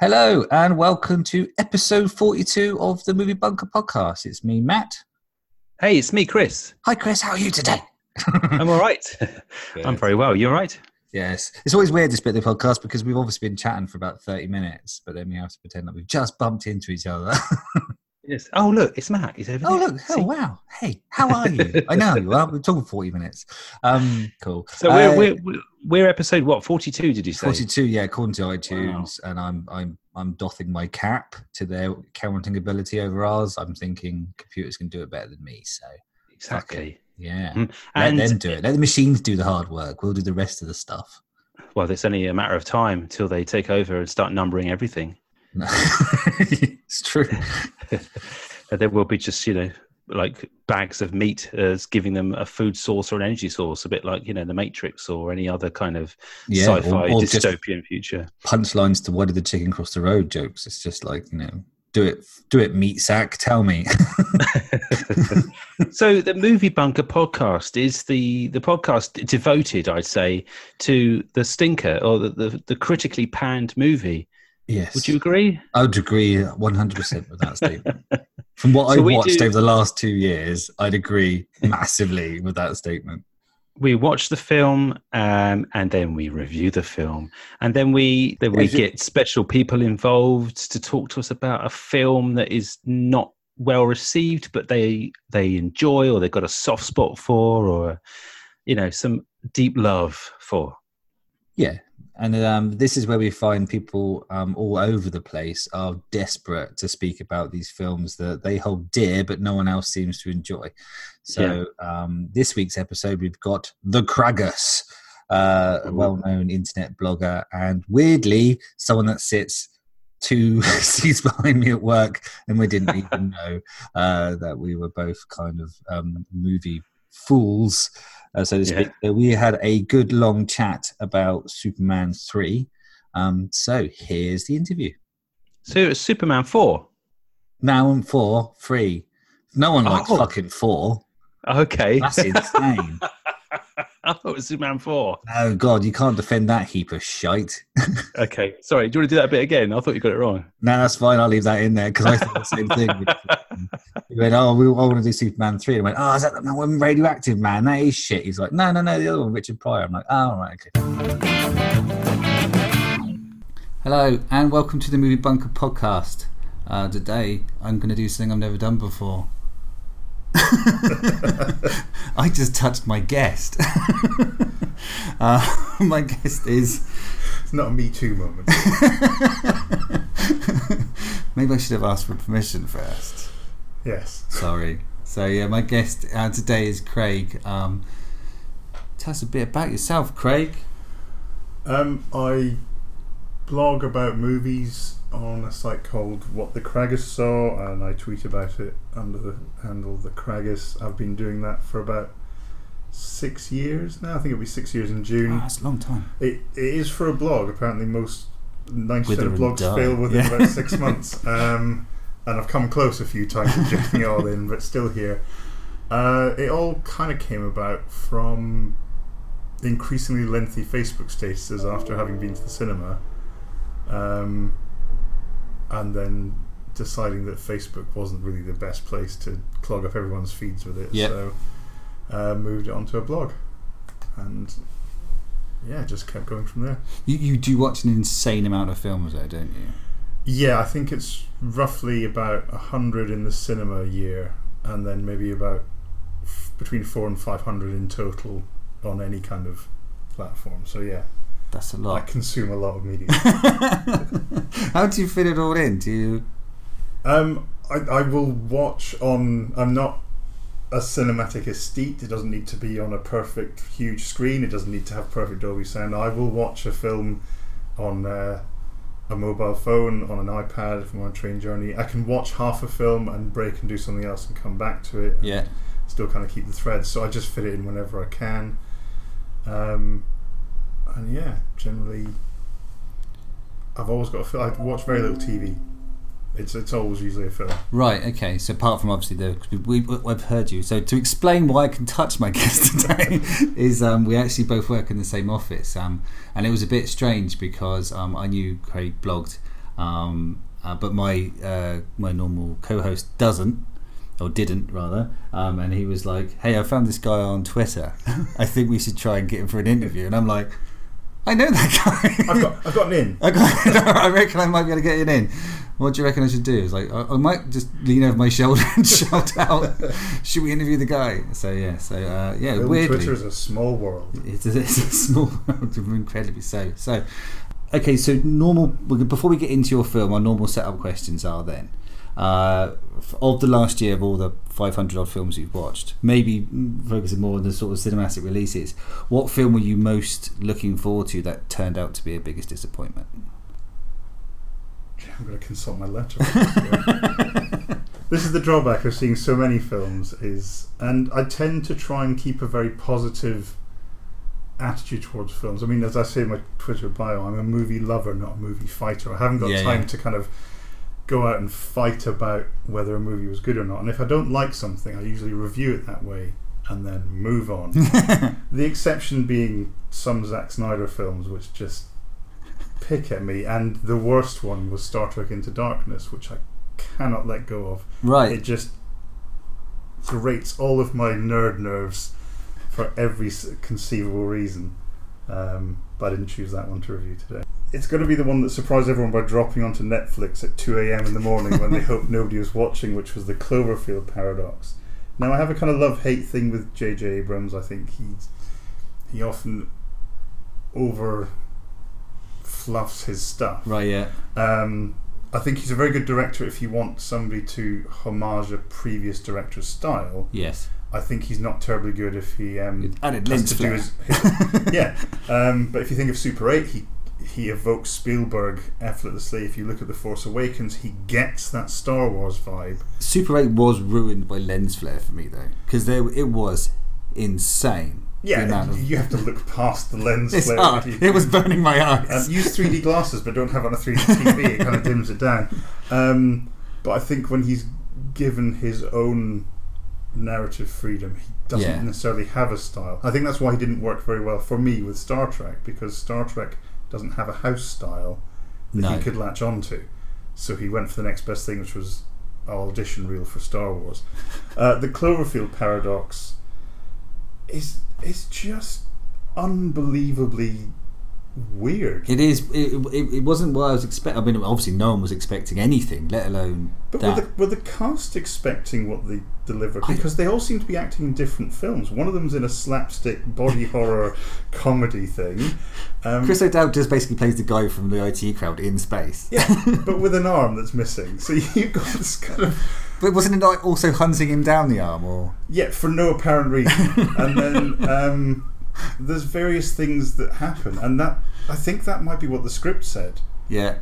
Hello and welcome to episode 42 of the Movie Bunker podcast. It's me, Matt. Hey, it's me, Chris. Hi, Chris. How are you today? I'm all right. I'm very well. You're all right? Yes. It's always weird this bit of the podcast because we've obviously been chatting for about 30 minutes, but then we have to pretend that we've just bumped into each other. Yes. Oh, look, it's Matt. He's over oh, there. look. Oh, See? wow. Hey, how are you? I know you are. We're talking 40 minutes. Um, cool. So we're, Uh, we're we're we're episode what? Forty-two? Did you say? 42, yeah, according to iTunes, and I'm I'm I'm doffing my cap to their counting ability over ours. I'm thinking computers can do it better than me, so Exactly. yeah. Mm. Let And them do it. Let the machines do the hard work. We'll do the rest of the stuff. well, it's only a matter of time until they take over and start numbering everything. it's true. And there will be just you know like bags of meat as giving them a food source or an energy source, a bit like you know the Matrix or any other kind of Yeah, sci-fi dystopian future. Punchlines to "Why did the chicken cross the road?" jokes. It's just like you know, do it, do it, meat sack. Tell me. so the movie bunker podcast is the the podcast devoted i'd say to the stinker or the, the, the critically panned movie yes. would you agree I would agree 100 percent with that statement. From what So I've watched do- over the last two years, I'd agree massively with that statement. we watch the film um, and then we review the film and then we then we get special people involved to talk to us about a film that is not well received but they they enjoy or they've got a soft spot for or you know some deep love for Yeah, and um, this is where we find people um, all over the place are desperate to speak about these films that they hold dear, but no one else seems to enjoy. So um, this week's episode, we've got the Craggus, uh, a well-known internet blogger, and weirdly, someone that sits two seats behind me at work, and we didn't even know uh, that we were both kind of um, movie fools uh, so to Yeah. speak. So we had a good long chat about Superman 3. Um, so here's the interview. so it's superman 4 Now and 4, 3. No one likes Oh. fucking 4. okay That's insane. I thought it was Superman 4. oh, God, you can't defend that heap of shite. Okay, sorry. Do you want to do that bit again? I thought you got it wrong. no, that's fine. I'll leave that in there because I thought the same thing. He went, Oh, we all want to do Superman 3. And I went, Oh, is that the one radioactive man? That is shit. He's like, No, no, no, the other one, Richard Pryor. I'm like, Oh, right, okay. Hello, and welcome to the Movie Bunker podcast. Uh, today, I'm going to do something I've never done before. I just touched my guest. uh, my guest is. It's not a Me Too moment. Maybe I should have asked for permission first. yes. Sorry. So yeah, my guest uh, today is Craig. Um, tell us a bit about yourself, Craig. Um, I blog about movies on a site called What the Craggus Saw, and I tweet about it under the handle The Craggus. I've been doing that for about six years now. I think it'll be six years in June. That's a long time. It, it is for a blog. Apparently, most 90% of blogs die. fail within Yeah. about six months. Um, and I've come close a few times to jumping it all in, but still here. Uh, it all kind of came about from increasingly lengthy Facebook statuses after having been to the cinema. Um, and then deciding that Facebook wasn't really the best place to clog up everyone's feeds with it. Yep. So uh, moved it onto a blog. And yeah, just kept going from there. You, you do watch an insane amount of films, though, don't you? Yeah, I think it's roughly about a hundred in the cinema a year, and then maybe about f- between four and five hundred in total on any kind of platform. So yeah, That's a lot. I consume a lot of media. How do you fit it all in? Do you? um, I, I will watch on. I'm not a cinematic aesthete. It doesn't need to be on a perfect huge screen. It doesn't need to have perfect Dolby sound. I will watch a film on uh, a mobile phone, on an iPad if I'm on a train journey. I can watch half a film and break and do something else and come back to it. Yeah. Still kind of keep the threads. So I just fit it in whenever I can. Um, and yeah, generally, I've always got a film. I watch very little TV. It's it's always usually a film. Right. Okay. So apart from obviously the we, I've heard you. So to explain why I can touch my guest today is um, we actually both work in the same office. Um, and it was a bit strange because um, I knew Craig blogged Um, uh, but my uh, my normal co-host doesn't, or didn't rather. Um, and he was like, "Hey, I found this guy on Twitter. I think we should try and get him for an interview." And I'm like, "I know that guy. I've got, I've got an in. I, got, I reckon I might be able to get it in. What do you reckon I should do? It's like I, I might just lean over my shoulder and shout out, "Should we interview the guy?" So yeah, so uh, yeah, Film weirdly, Twitter is a small world. it's a, it's a small world, incredibly so. So, okay, so normal. Before we get into your film, our normal setup questions are then uh, of the last year of all the 500 odd films you've watched, maybe focusing more on the sort of cinematic releases. What film were you most looking forward to that turned out to be a biggest disappointment? I'm going to consult my letter. this is the drawback of seeing so many films is, and I tend to try and keep a very positive attitude towards films. I mean, as I say in my Twitter bio, I'm a movie lover, not a movie fighter. I haven't got Yeah, time yeah. to kind of go out and fight about whether a movie was good or not. And if I don't like something, I usually review it that way and then move on. the exception being some Zack Snyder films, which just pick at me. And the worst one was Star Trek Into Darkness, which I cannot let go of. Right. It just grates all of my nerd nerves for every conceivable reason. Um, but I didn't choose that one to review today. It's going to be the one that surprised everyone by dropping onto Netflix at 2 a.m. in the morning when they hoped nobody was watching, which was the Cloverfield paradox. Now, I have a kind of love hate thing with J.J. Abrams. I think he's, he often over fluffs his stuff. Right. Yeah. Um, I think he's a very good director if you want somebody to homage a previous director's style. Yes. I think he's not terribly good if he um, Added lens to do his, his yeah. Um, but if you think of Super Eight, he he evokes Spielberg effortlessly. If you look at The Force Awakens, he gets that Star Wars vibe. Super 8 was ruined by lens flare for me though, because it was insane. Yeah, you have to look past the lens it's flare. hard. It was burning my eyes. Um, use 3D glasses, but don't have on a 3D TV. it kind of dims it down. Um, but I think when he's given his own narrative freedom, he doesn't Yeah. necessarily have a style. I think that's why he didn't work very well for me with Star Trek because Star Trek doesn't have a house style that No. he could latch onto. So he went for the next best thing, which was our audition reel for Star Wars. Uh, the Cloverfield paradox is is just unbelievably weird. It is. It, it, it wasn't what I was expecting. I mean, obviously, no one was expecting anything, let alone But were the, were the cast expecting what they delivered? Because they all seem to be acting in different films. One of them's in a slapstick body horror comedy thing. Um, Chris O'Dowd just basically plays the guy from the IT crowd in space. yeah, but with an arm that's missing. So you've got this kind of But wasn't it like also hunting him down the arm, or yeah for no apparent reason. and then um, there's various things that happen, and that I think that might be what the script said. yeah,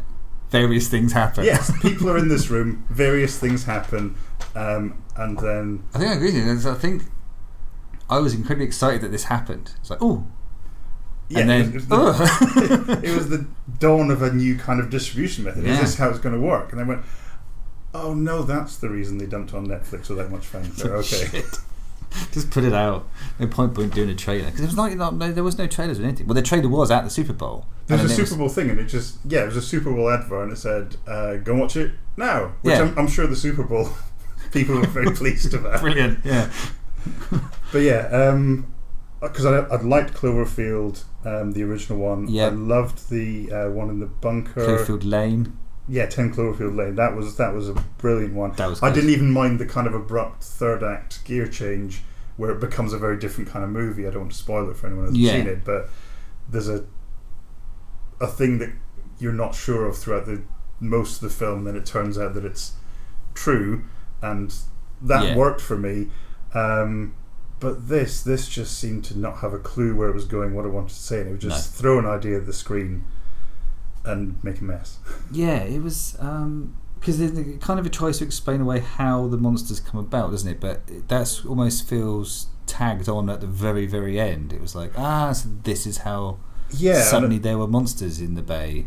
various things happen. Yes, people are in this room. Various things happen, um, and then I think I agree with you. I think I was incredibly excited that this happened. It's like, oh, yeah, and it then was- it was the- it was the dawn of a new kind of distribution method. Is this how it's going to work? And they went, oh no, that's the reason they dumped on Netflix without much fanfare. Okay. Just put it out. No point point doing a trailer because there was not, not no, there was no trailers or anything. Well, the trailer was at the Super Bowl. There's a Super was- Bowl thing, and it just yeah, it was a Super Bowl advert, and it said, uh, "Go watch it now," which Yeah. I'm, I'm sure the Super Bowl people were very pleased about. Brilliant. Yeah. But yeah, because I I'd liked Cloverfield, um, the original one. Yeah. I loved the uh, one in the bunker. Cloverfield Lane. Yeah, Ten Cloverfield Lane. That was that was a brilliant one. That was. I didn't even mind the kind of abrupt third act gear change where it becomes a very different kind of movie. I don't want to spoil it for anyone who hasn't Yeah. seen it, but there's a a thing that you're not sure of throughout the most of the film. And then it turns out that it's true, and that Yeah. worked for me. Um, but this this just seemed to not have a clue where it was going, what I wanted to say, and it would just throw an idea at the screen and make a mess. Yeah, it was because it, it kind of tries to explain away how the monsters come about, doesn't it? But it, that's almost feels tagged on at the very very end. It was like ah, so this is how Yeah, suddenly there were monsters in the bay.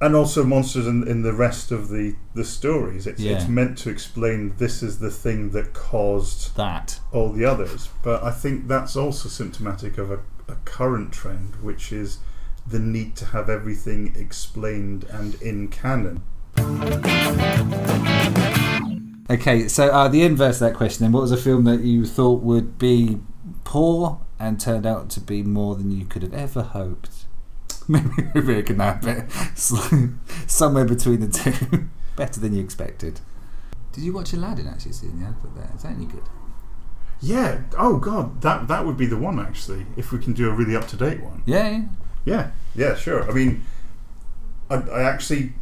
and also monsters in, in the rest of the, the stories. It's, it's meant to explain this is the thing that caused That all the others. But I think that's also symptomatic of a, a current trend, which is the need to have everything explained and in canon. Okay, so uh, the inverse of that question then, what was a film that you thought would be poor and turned out to be more than you could have ever hoped? Maybe we can have it somewhere between the two. Better than you expected. Did you watch Aladdin actually, seeing the advert there? Is that any good? Yeah. Oh God, that that would be the one actually. If we can do a really up to date one. Yeah, yeah. Yeah. Yeah. Sure. I mean, I, I actually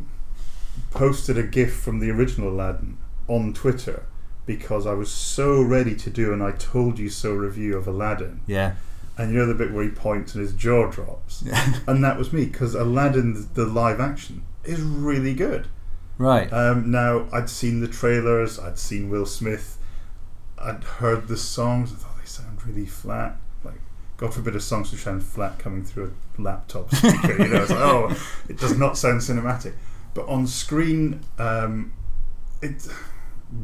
posted a GIF from the original Aladdin on Twitter because I was so ready to do an "I told you so" review of Aladdin. Yeah. And you know the bit where he points and his jaw drops, Yeah. and that was me because Aladdin, the live action, is really good. right. Um, now I'd seen the trailers, I'd seen Will Smith, I'd heard the songs, I thought they sound really flat. God forbid a song should sound flat coming through a laptop speaker. you know, it's like, oh, it does not sound cinematic. But on screen, um, it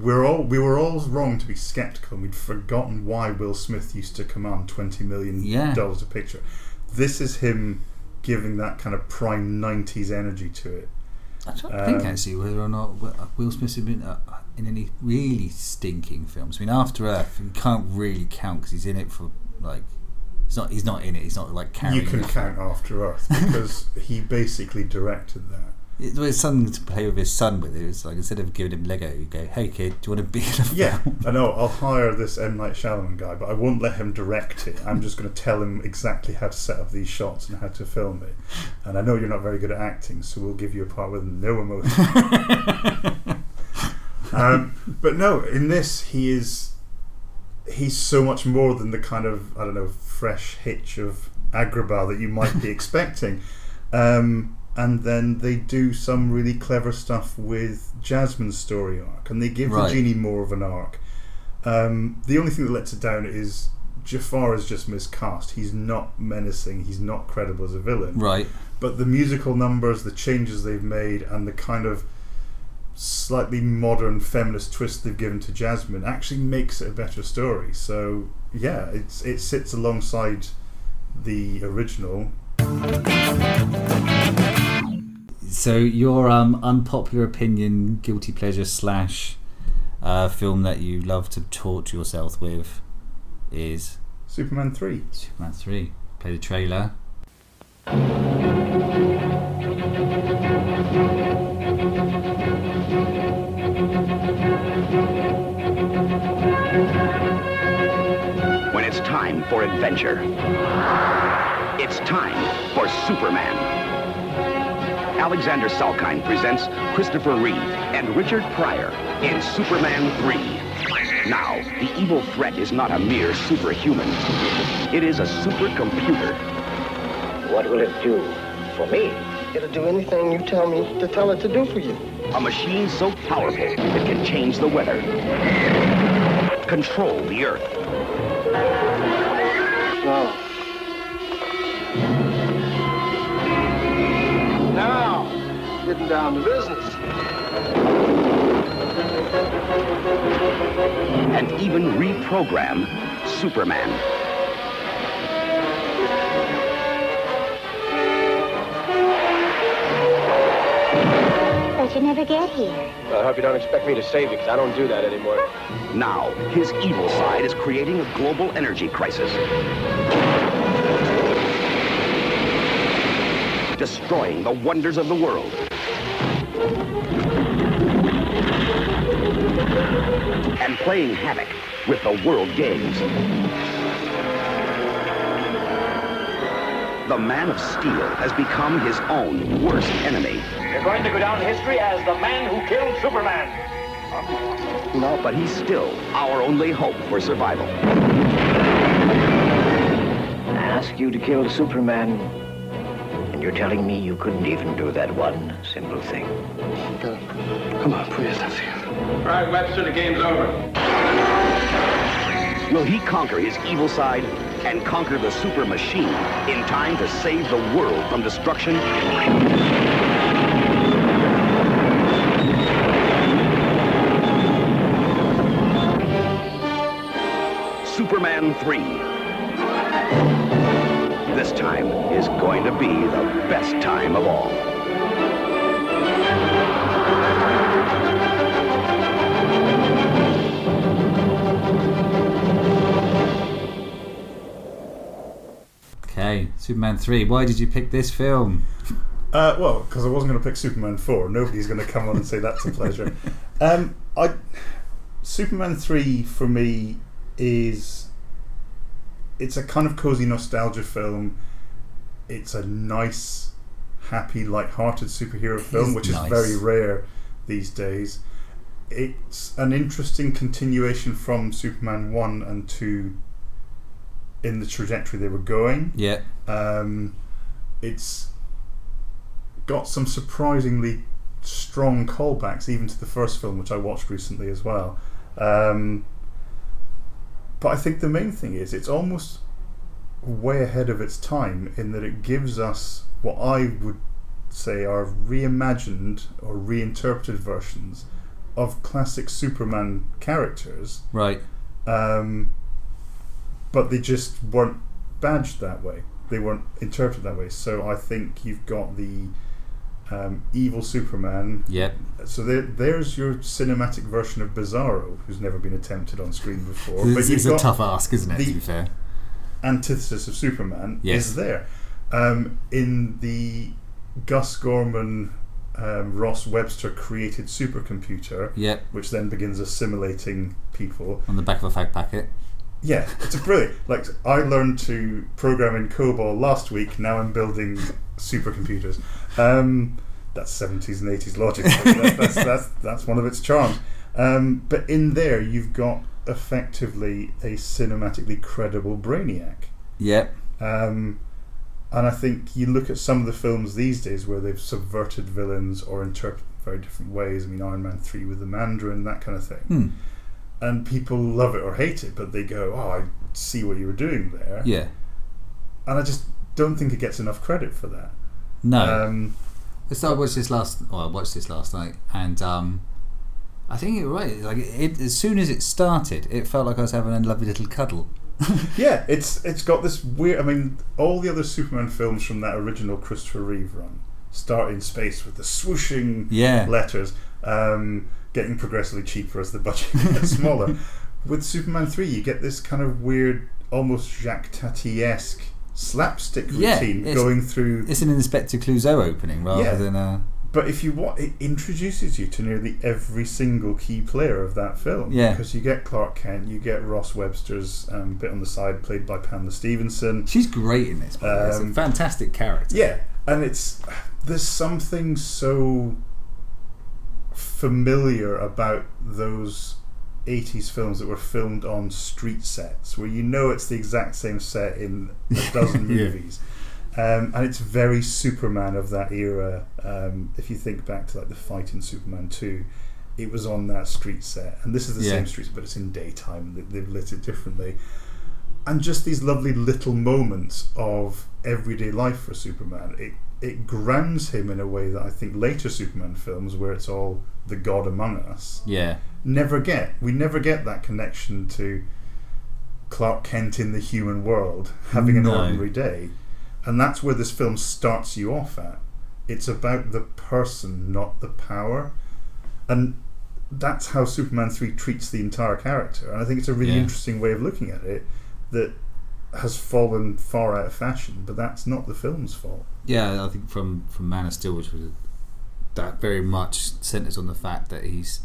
we're all we were all wrong to be skeptical. and We'd forgotten why Will Smith used to command twenty million Yeah. dollars a picture. This is him giving that kind of prime '90s energy to it. I don't think um, actually whether or not Will Will Smith has been uh, in any really stinking films. I mean, After Earth, you can't really count because he's in it for like. He's not. He's not in it. He's not like carrying. You can count After Earth because he basically directed that. It was something to play with his son with. It was like instead of giving him Lego, you go, "Hey kid, do you want to be in a Yeah. I know. I'll hire this M Night Shyamalan guy, but I won't let him direct it. I'm just going to tell him exactly how to set up these shots and how to film it. And I know you're not very good at acting, so we'll give you a part with no emotion. um, but no, in this, he is he's so much more than the kind of I don't know fresh hitch of Agrabah that you might be expecting. Um, and then they do some really clever stuff with Jasmine's story arc, and they give Right. the genie more of an arc. Um, the only thing that lets it down is Jafar is just miscast. He's not menacing. He's not credible as a villain right. but the musical numbers, the changes they've made, and the kind of slightly modern feminist twist they've given to Jasmine actually makes it a better story. So yeah, it's it sits alongside the original. So your um, unpopular opinion, guilty pleasure slash uh, film that you love to torture yourself with is Superman three. Superman three. Play the trailer. For adventure. It's time for Superman. Alexander Salkind presents Christopher Reeve and Richard Pryor in Superman 3. Now, the evil threat is not a mere superhuman. It is a supercomputer. What will it do for me? It'll do anything you tell me to tell it to do for you. A machine so powerful it can change the weather, control the earth, Now. Now, getting down to business. and even reprogram Superman. But you never get here. I hope you don't expect me to save you, because I don't do that anymore. Now, his evil side is creating a global energy crisis. Destroying the wonders of the world. And playing havoc with the world games. The Man of Steel has become his own worst enemy. You're going to go down in history as the man who killed Superman. No, but he's still our only hope for survival. I ask you to kill Superman, and you're telling me you couldn't even do that one simple thing. Come on, put yourself here. All right, Webster, the game's over. Will he conquer his evil side and conquer the super machine in time to save the world from destruction? 3. This time is going to be the best time of all. Okay, Superman 3. Why did you pick this film? Uh, well, because I wasn't going to pick Superman 4. Nobody's going to come on and say that's a pleasure. Um, I, Superman 3 for me is it's a kind of cozy nostalgia film. It's a nice, happy, light-hearted superhero film, is which nice. is very rare these days. It's an interesting continuation from Superman one and two in the trajectory they were going. Yeah, Um, it's got some surprisingly strong callbacks, even to the first film, which I watched recently as well. Um, but I think the main thing is it's almost way ahead of its time in that it gives us what I would say are reimagined or reinterpreted versions of classic Superman characters right. um, but they just weren't badged that way. They weren't interpreted that way. So I think you've got the um, evil Superman. Yep. So there, there's your cinematic version of Bizarro, who's never been attempted on screen before. It's, you've it's a tough ask, isn't it? the- to be fair. antithesis of Superman Yes. is there. Um, in the Gus Gorman, um, Ross Webster created supercomputer, Yep. which then begins assimilating people. On the back of a fag packet. Yeah, it's a brilliant. Like I learned to program in COBOL last week. Now I'm building supercomputers. Um, that's seventies and eighties logic. That- that's, that's that's one of its charms. Um, but in there, you've got effectively a cinematically credible Brainiac. Yep. Um, and I think you look at some of the films these days where they've subverted villains or interpreted very different ways. I mean, Iron Man 3 with the Mandarin, that kind of thing. Hmm. And people love it or hate it, but they go, oh, I see what you were doing there. Yeah. And I just don't think it gets enough credit for that. No. Um, So I watched this last. Well, I watched this last night, and um, I think you're right. Like it, as soon as it started, it felt like I was having a lovely little cuddle. yeah, it's it's got this weird. I mean, all the other Superman films from that original Christopher Reeve run start in space with the swooshing Yeah. letters, um, getting progressively cheaper as the budget gets smaller. With Superman three, you get this kind of weird, almost Jacques Tati esque slapstick Yeah, routine it's- going through. It's an Inspector Clouseau opening rather Yeah. than a. But if you want, it introduces you to nearly every single key player of that film. Yeah. because you get Clark Kent, you get Ross Webster's um, bit on the side, played by Pamela Stephenson. She's great in this. Way. It's a Um, fantastic character. Yeah, and it's there's something so familiar about those 80s films that were filmed on street sets where you know it's the exact same set in a dozen Yeah. movies. Um, and it's very Superman of that era. Um, if you think back to like the fight in Superman 2, it was on that street set. And this is the Yeah. same street, but it's in daytime. They- They've lit it differently and just these lovely little moments of everyday life for Superman. It it grounds him in a way that I think later Superman films, where it's all the God among us, Yeah. never get. We never get that connection to Clark Kent in the human world having an No. ordinary day, and that's where this film starts you off at. It's about the person, not the power, and that's how Superman three treats the entire character. And I think it's a really Yeah. interesting way of looking at it that has fallen far out of fashion, but that's not the film's fault. Yeah, I think from from Man of Steel, which was that very much centers on the fact that he's,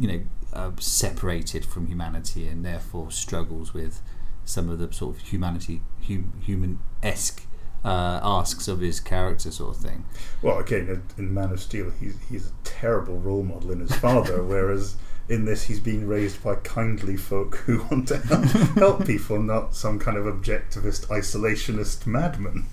you know, uh, separated from humanity and therefore struggles with some of the sort of humanity, hum, human esque uh, asks of his character, sort of thing. Well, again, in- Man of Steel, he's he's a terrible role model in his father, whereas in this, he's being raised by kindly folk who want to help, help people, not some kind of objectivist, isolationist madman.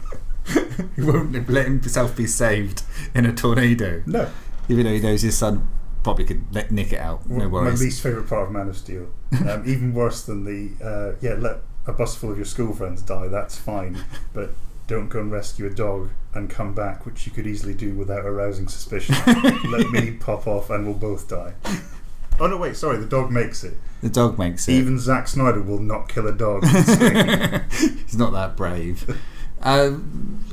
he won't let himself be saved in a tornado, No, even though he knows his son probably could let, nick it out. No worries. my least favourite part of Man of Steel. Um, even worse than the uh, yeah, let a bus full of your school friends die. That's fine, but don't go and rescue a dog and come back, which you could easily do without arousing suspicion. let me pop off, and we'll both die. Oh no! Wait, sorry. The dog makes it. the dog makes it. Even Zack Snyder will not kill a dog. He's not that brave. Uh,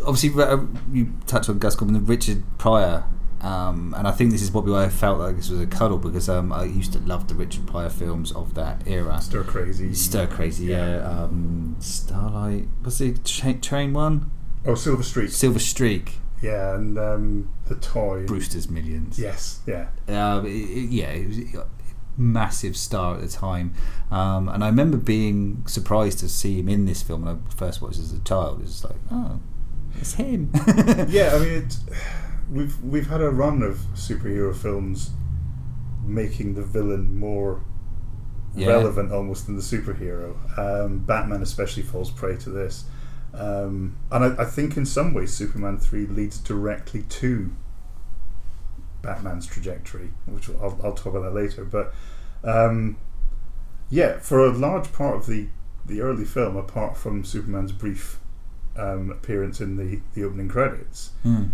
obviously, uh, you touched on Gus the Richard Pryor Um, and I think this is probably why I felt like this was a cuddle because um, I used to love the Richard Pryor films of that era. Stir Crazy. Stir Crazy, yeah. Um, Starlight. What's the tra- train one? Oh, Silver Streak. Silver Streak. Yeah, and um, the toy. Brewster's Millions. Yes, yeah. Um, it, it- yeah, it was massive star at the time. Um, and I remember being surprised to see him in this film when I first watched it as a child. It's like, oh, it's him. Yeah, I mean, it, we've we've had a run of superhero films making the villain more Yeah. relevant almost than the superhero. Um, Batman especially falls prey to this, um, and I, I think in some ways Superman three leads directly to Batman's trajectory, which I'll, I'll talk about that later. But um, yeah, for a large part of the the early film, apart from Superman's brief um, appearance in the the opening credits, Hmm.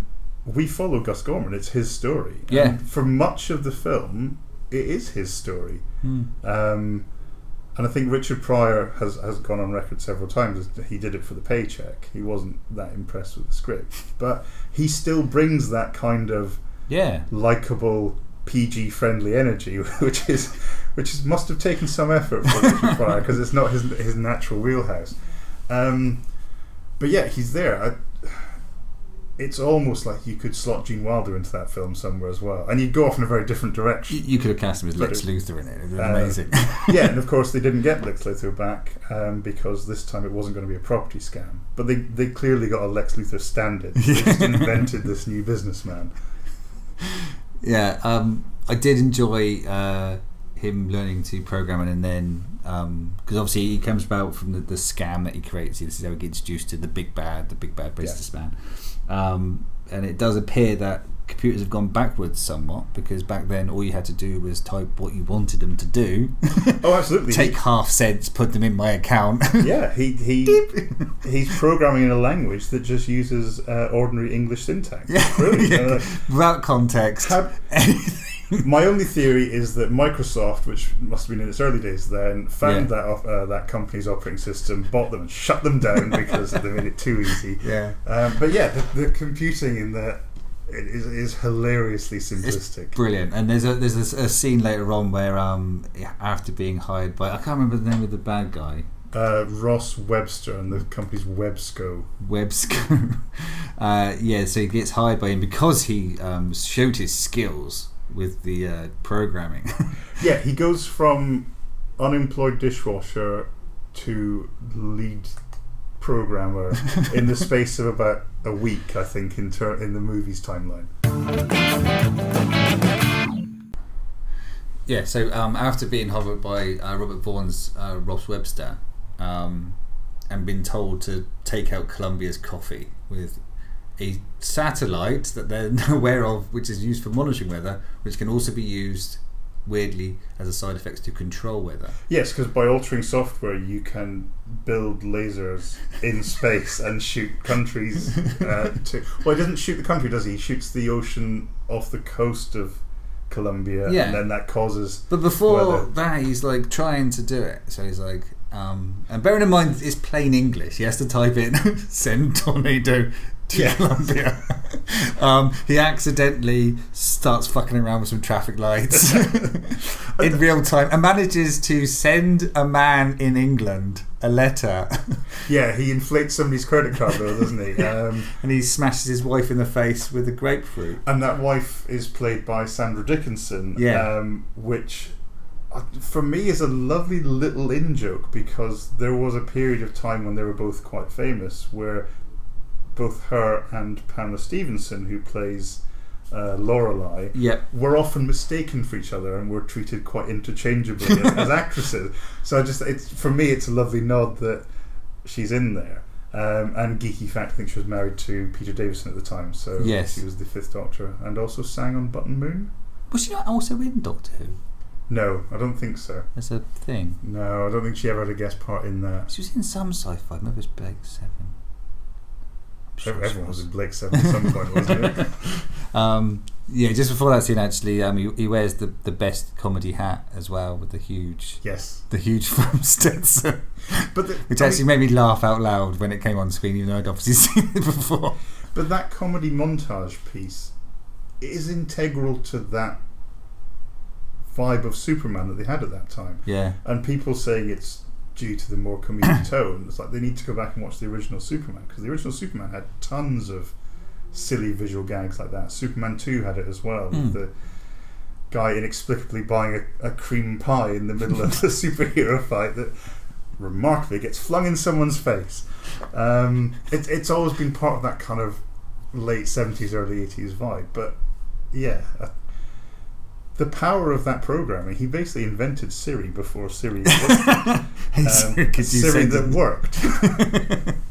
we follow Gus Gorman. It's his story. Yeah. And for much of the film, it is his story. Hmm. Um, and I think Richard Pryor has, has gone on record several times he did it for the paycheck. He wasn't that impressed with the script. But he still brings that kind of Yeah. likable, PG friendly energy, which is which is, must have taken some effort for Richard Pryor because it's not his his natural wheelhouse. Um, but yeah, he's there. I, it's almost like you could slot Gene Wilder into that film somewhere as well, and you'd go off in a very different direction. you could have cast him as Lex Luthor in it. It would be Uh, amazing. yeah, and of course they didn't get Lex Luthor back um, because this time it wasn't going to be a property scam. But they they clearly got a Lex Luthor standard. They just invented this new businessman. yeah, um, I did enjoy uh, him learning to program and then because obviously he comes about from the, the scam that he creates. This is how he gets introduced to the big bad, the big bad businessman. Um, and it does appear that computers have gone backwards somewhat because back then all you had to do was type what you wanted them to do, Oh, absolutely. take half cents, put them in my account. yeah, he he he's programming in a language that just uses uh, ordinary English syntax. Yeah, Brilliant. yeah. Uh, Without context. My only theory is that Microsoft, which must have been in its early days then, found Yeah. that uh, that company's operating system, bought them, and shut them down because they made it too easy. Yeah. Um, but yeah, the, the computing in that it is, is hilariously simplistic. It's Brilliant. And there's a there's a, a scene later on where um after being hired by I can't remember the name of the bad guy. Uh, Ross Webster and the company's Webscoe. Webscoe. uh, yeah, so he gets hired by him because he um, showed his skills with the uh, programming. Yeah, he goes from unemployed dishwasher to lead programmer in the space of about a week, I think, in ter- in the movie's timeline. yeah, so um, after being hovered by uh, Robert Vaughan's uh, Ross Webster um, and been told to take out Colombia's coffee with a satellite that they're aware of, which is used for monitoring weather, which can also be used weirdly as a side effect to control weather. Yes, because by altering software, you can build lasers in space and shoot countries. Uh, to well, he doesn't shoot the country, does he? He shoots the ocean off the coast of Colombia, Yeah. and then that causes. But before Weather. that, he's like trying to do it. So he's like, um, and bearing in mind it's plain English, he has to type in "send tornado to Yeah. Colombia." um, he accidentally starts fucking around with some traffic lights in real time and manages to send a man in England a letter, Yeah, he inflates somebody's credit card bill, doesn't he? Um, and he smashes his wife in the face with a grapefruit. and that wife is played by Sandra Dickinson. Yeah. Um, which, uh, for me, is a lovely little in joke because there was a period of time when they were both quite famous where both her and Pamela Stephenson, who plays uh, Lorelei, Yep. were often mistaken for each other and were treated quite interchangeably as, as actresses. So I just, it's for me, it's a lovely nod that she's in there. Um, and geeky fact, I think she was married to Peter Davison at the time, so Yes. she was the Fifth Doctor, and also sang on Button Moon. Was she not also in Doctor Who No, I don't think so. as a thing? No, I don't think she ever had a guest part in that. She was in some sci-fi. Maybe it was Blake Seven. I'm sure Everyone was in Blake Seven at some point, wasn't it? Um, yeah, just before that scene, actually, um, he, he wears the, the best comedy hat as well with the huge Yes, the huge foam Stetson, but the, which I actually mean, made me laugh out loud when it came on screen, even though I'd obviously seen it before. but that comedy montage piece is integral to that vibe of Superman that they had at that time. Yeah. And people saying it's due to the more comedic tone. It's like they need to go back and watch the original Superman because the original Superman had tons of silly visual gags like that. Superman 2 had it as well. Mm. The guy inexplicably buying a, a cream pie in the middle of a superhero fight that remarkably gets flung in someone's face. Um, it, it's always been part of that kind of late 70s, early 80s vibe. But yeah, uh, the power of that programming, he basically invented Siri before Siri existed. um, Siri that worked.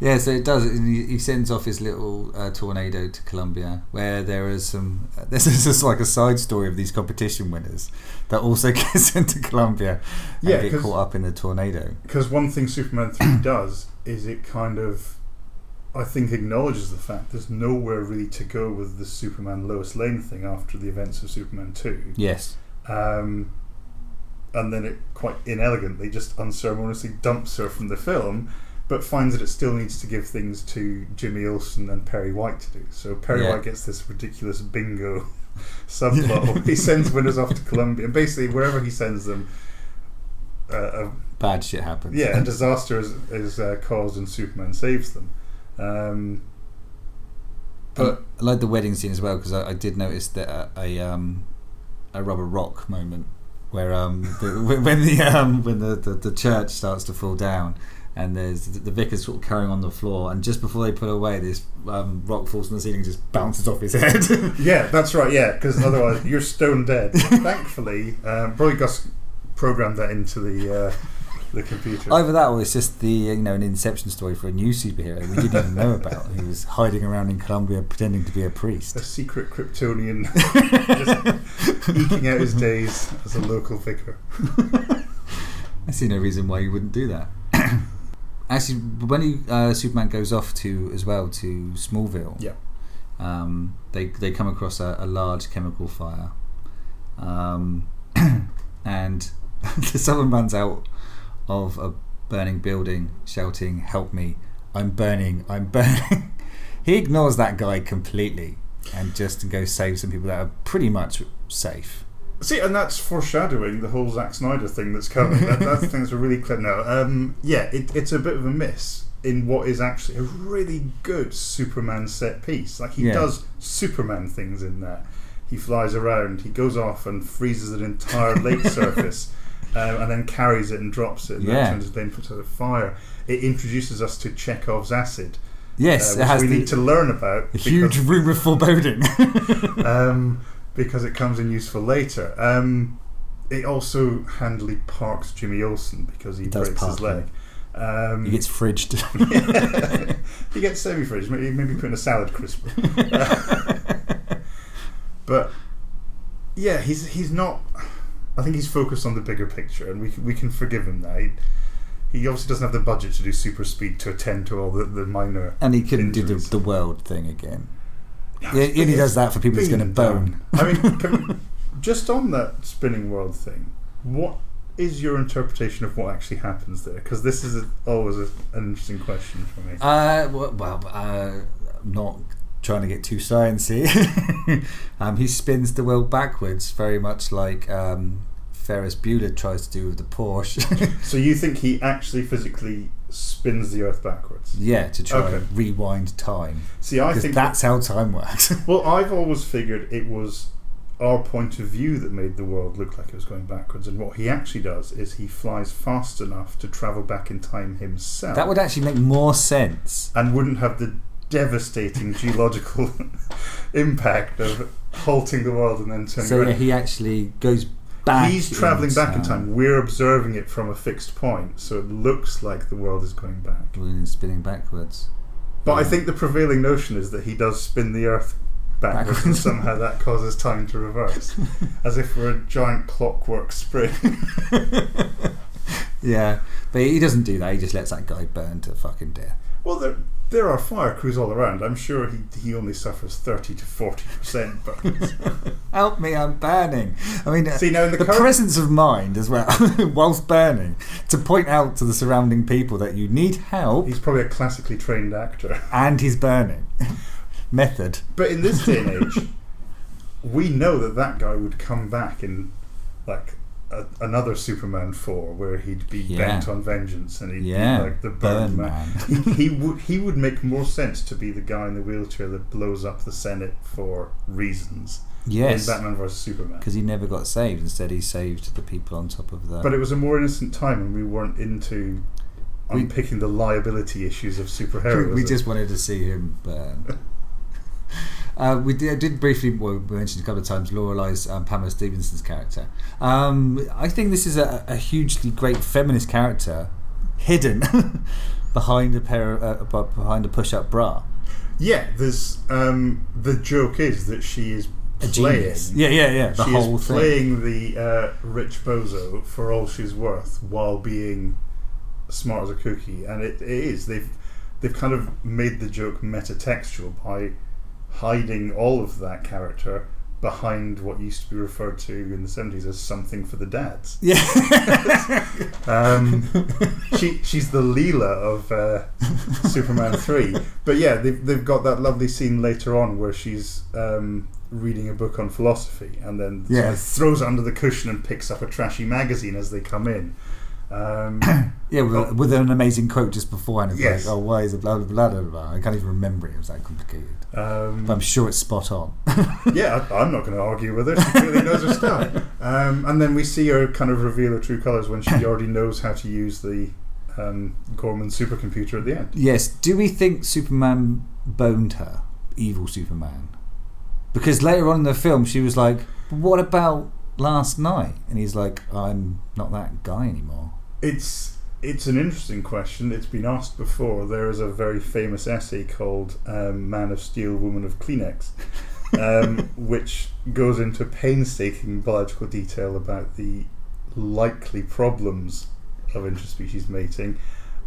Yeah, so it does. and He he sends off his little uh, tornado to Colombia, where there is some. Uh, this is just like a side story of these competition winners that also get sent to Colombia and Yeah, get caught up in the tornado. Because one thing Superman 3 does is it kind of, I think, acknowledges the fact there's nowhere really to go with the Superman Lois Lane thing after the events of Superman 2. Yes. Um, and then it quite inelegantly just unceremoniously dumps her from the film, but finds that it still needs to give things to Jimmy Olsen and Perry White to do. So Perry Yeah. White gets this ridiculous bingo subplot. he sends winners off to Colombia, and basically wherever he sends them, uh, a Bad shit happens. yeah, a disaster is, is uh, caused and Superman saves them. Um, but I like the wedding scene as well because I, I did notice that uh, a um, a rubber rock moment where um the, when the um when the, the, the church starts to fall down and there's the, the vicar's sort of carrying on the floor and just before they put away this um, rock falls from the ceiling and just bounces off his head. yeah, that's right. Yeah, because otherwise you're stone dead. Thankfully, um, probably Gus programmed that into the uh, the computer. Either that or it's just the you know an Inception story for a new superhero we didn't even know about who was hiding around in Colombia pretending to be a priest. a secret Kryptonian just eking out his days as a local vicar. I see no reason why you wouldn't do that. Actually, when he, uh, Superman goes off to as well to Smallville, Yeah. um, they they come across a, a large chemical fire, um, and someone runs out of a burning building shouting, "Help me! I'm burning! I'm burning!" he ignores that guy completely and just goes save some people that are pretty much safe. See, and that's foreshadowing the whole Zack Snyder thing that's coming. that, that's the thing that's really clear now. Um, yeah, it, it's a bit of a miss in what is actually a really good Superman set piece. Like he Yeah. does Superman things in there. He flies around. He goes off and freezes an entire lake surface, um, and then carries it and drops it. And Yeah. that turns puts out a fire. It introduces us to Chekhov's acid, Yes, uh, it we need to learn about. a huge room of foreboding. um, because it comes in useful later. Um, it also handily parks Jimmy Olsen because he It breaks his leg. Um, he gets fridged. he gets semi-fridged. maybe, maybe put in a salad crisper. but yeah, he's he's not. I think he's focused on the bigger picture, and we can, we can forgive him that. He, he obviously doesn't have the budget to do super speed to attend to all the, the minor. and he couldn't do the, the world thing again. Yeah, he only does that for people he's going to bone. I mean, just on that spinning world thing, what is your interpretation of what actually happens there? Because this is a, always a, an interesting question for me. Uh, well, well uh, I'm not trying to get too sciencey. um, he spins the world backwards, very much like um, Ferris Bueller tries to do with the Porsche. So you think he actually physically spins the Earth backwards? yeah, to try Okay. and rewind time. See, I think that's how time works. Well, I've always figured it was our point of view that made the world look like it was going backwards, and what he actually does is he flies fast enough to travel back in time himself. that would actually make more sense. and wouldn't have the devastating geological impact of halting the world and then turning So around. yeah, he actually goes back. He's travelling back in time. We're observing it from a fixed point, so it looks like the world is going back. When spinning backwards. But I think the prevailing notion is that he does spin the Earth backwards, and somehow that causes time to reverse, as if we're a giant clockwork spring. Yeah, but he doesn't do that. He just lets that guy burn to fucking death. well, there are fire crews all around. I'm sure he he only suffers thirty to forty percent burns. Help me, I'm burning. I mean, uh, See, now in the the current- presence of mind as well, whilst burning, to point out to the surrounding people that you need help He's probably a classically trained actor. and he's burning. Method. But in this day and age, we know that that guy would come back in like a, another Superman four, where he'd be Yeah. bent on vengeance and he'd Yeah, be like the burn, Burn man. Man. he, he would he would make more sense to be the guy in the wheelchair that blows up the Senate for reasons. Yes. in Batman vs Superman. Because he never got saved. Instead, he saved the people on top of the. But it was a more innocent time, and we weren't into We- unpicking the liability issues of we, superheroes. we just wanted to see him burn. Uh, we did, did briefly, well, we mentioned a couple of times, Lorelei's um, Pamela Stephenson's character. Um, I think this is a, a hugely great feminist character, hidden behind a pair, of, uh, behind a push-up bra. yeah. There's um, the joke is that she is playing. Yeah, yeah, yeah. The she whole is thing. playing the uh, rich bozo for all she's worth, while being smart as a cookie, and it, it is they've they've kind of made the joke metatextual by hiding all of that character behind what used to be referred to in the 70s as something for the dads. Yeah. Um, she she's the Leela of uh, Superman three, but yeah, they've they've got that lovely scene later on where she's um, reading a book on philosophy and then sort of throws it under the cushion and picks up a trashy magazine as they come in. Um, Yeah, with, with an amazing quote just beforehand. It's Yes. like, oh, why is it blah, blah, blah, blah, blah. I can't even remember it. It was that complicated. Um, I'm sure it's spot on. yeah, I, I'm not going to argue with her. She clearly knows her stuff. Um, and then we see her kind of reveal her true colours when she already knows how to use the um, Gorman supercomputer at the end. Yes. Do we think Superman boned her? Evil Superman? Because later on in the film, she was like, what about last night? And he's like, I'm not that guy anymore. It's it's an interesting question. It's been asked before. There is a very famous essay called um, "Man of Steel, Woman of Kleenex," um, which goes into painstaking biological detail about the likely problems of interspecies mating.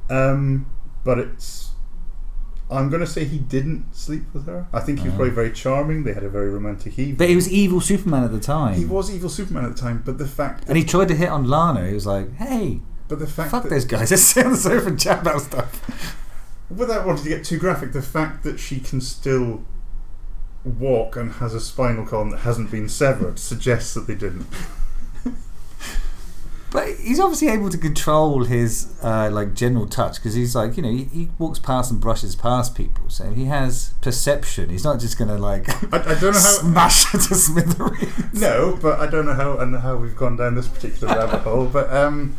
Um, but it's. I'm going to say he didn't sleep with her. I think he was Oh. probably very charming. They had a very romantic evening. But he was evil Superman at the time. He was evil Superman at the time, but the fact that, And he tried to hit on Lana. He was like, hey, but the fact fuck that, those guys. Let's sit on the sofa and chat about stuff. Without wanting to get too graphic, the fact that she can still walk and has a spinal column that hasn't been severed suggests that they didn't. But he's obviously able to control his uh, like general touch because he's like you know he, he walks past and brushes past people, so he has perception. He's not just gonna like I, I don't know how. smash it to smithereens. No, but I don't know how and how we've gone down this particular rabbit hole. But um,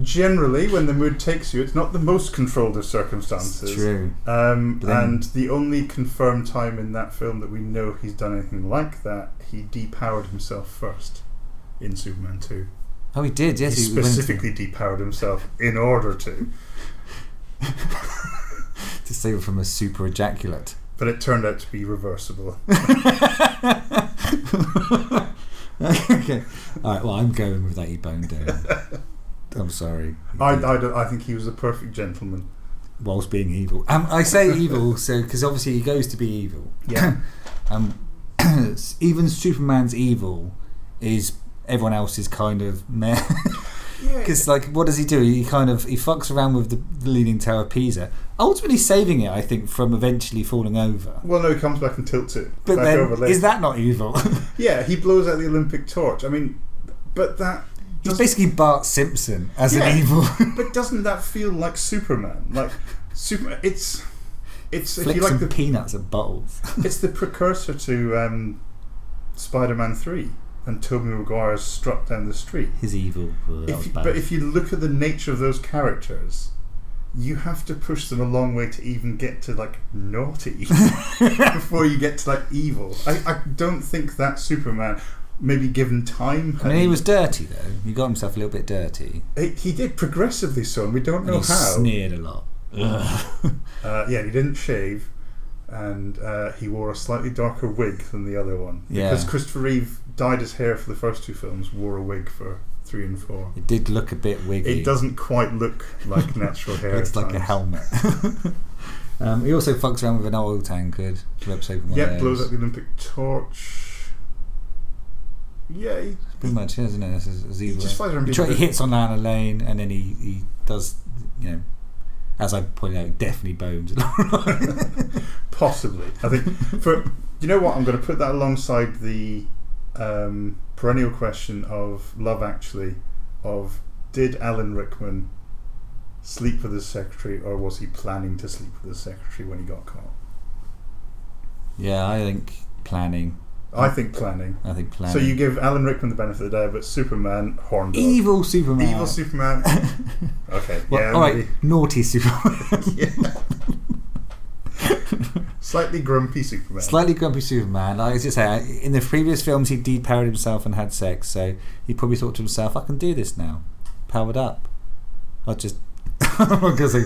generally, when the mood takes you, it's not the most controlled of circumstances. True. Um, and the only confirmed time in that film that we know he's done anything like that, he depowered himself first in Superman 2. Oh, he did. Yes, he he specifically depowered himself in order to. to save from a super ejaculate. But it turned out to be reversible. okay. All right. Well, I'm going with that. He boned her. I'm sorry. I, I, I think he was a perfect gentleman. whilst being evil. Um, I say evil, so because obviously he goes to be evil. Yeah. um, even Superman's evil is everyone else's kind of meh. Because like, what does he do? He kind of he fucks around with the, Leaning Tower of Pisa, ultimately saving it, I think, from eventually falling over. Well, no, he comes back and tilts it But back then, over is that not evil? Yeah, he blows out the Olympic torch. I mean, but that. He's basically Bart Simpson as Yeah. an evil. but doesn't that feel like Superman? Like Super, it's it's if you like the peanuts at bottles. it's the precursor to um, Spider-Man Three and Tobey Maguire's struck down the street. His evil. Well, If you, but if you look at the nature of those characters, you have to push them a long way to even get to like naughty before you get to like evil. I, I don't think that Superman, maybe given time, I mean, he was dirty though. He got himself a little bit dirty. he, he did progressively so, and we don't And know he how. sneered a lot. Uh, yeah, he didn't shave, and uh, he wore a slightly darker wig than the other one. Yeah. Because Christopher Reeve dyed his hair for the first two films, wore a wig for three and four. It did look a bit wiggy. It doesn't quite look like natural hair. it's like a helmet. um, he also fucks around with an oil open one Yep, blows up the Olympic torch. Yeah, he, Pretty much, isn't it? As, as he just flies around he, try- he hits on Lana Lang, and then he, he does, you know, as I pointed out, definitely bones. Possibly, I think for You know what? I'm going to put that alongside the um, perennial question of Love Actually, of did Alan Rickman sleep with his secretary, or was he planning to sleep with his secretary when he got caught? Yeah, I think planning. I think planning. I think planning. So you give Alan Rickman the benefit of the doubt, but Superman, horn dog. evil Superman. Evil Superman. okay, Well, yeah, all right, maybe. naughty Superman. Slightly grumpy Superman. Slightly grumpy Superman. Like I just say, in the previous films, he depowered himself and had sex, so he probably thought to himself, "I can do this now, powered up. I'll just." Because I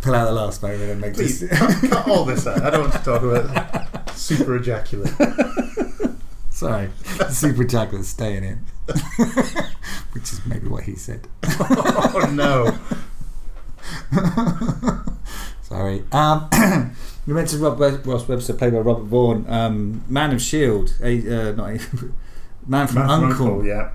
pull out the last moment and make Please this. cut, cut all this out. I don't want to talk about super ejaculate. Sorry, super ejaculate staying in, which is maybe what he said. Oh no! Sorry. Um, you mentioned Rob Ross Webster, played by Robert Vaughn, um, Man of Shield, a, uh, not a, Man from Man from Uncle. Uncle, yeah.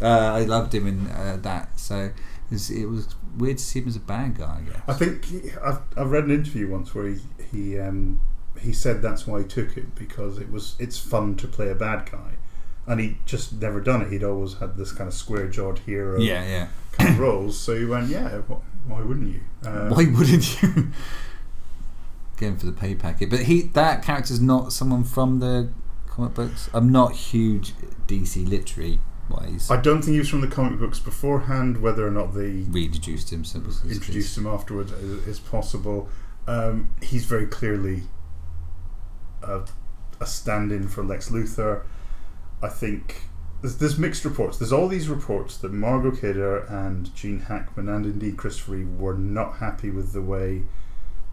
Uh, I loved him in uh, that, so it was, it was weird to see him as a bad guy. I guess. I think I've, I've read an interview once where he he um, he said that's why he took it because it was it's fun to play a bad guy, and he just never done it. He'd always had this kind of square jawed hero Yeah, yeah. kind of roles. So he went, yeah, why wouldn't you? Um, Why wouldn't you? Going for the pay packet, but he that character's not someone from the comic books. I'm not huge DC literary wise. I don't think he was from the comic books beforehand. Whether or not they Reintroduced him, so it was- introduced him afterwards is, is possible. Um, he's very clearly a, a stand-in for Lex Luthor. I think there's, there's mixed reports. There's all these reports that Margot Kidder and Gene Hackman and indeed Christopher Reeve were not happy with the way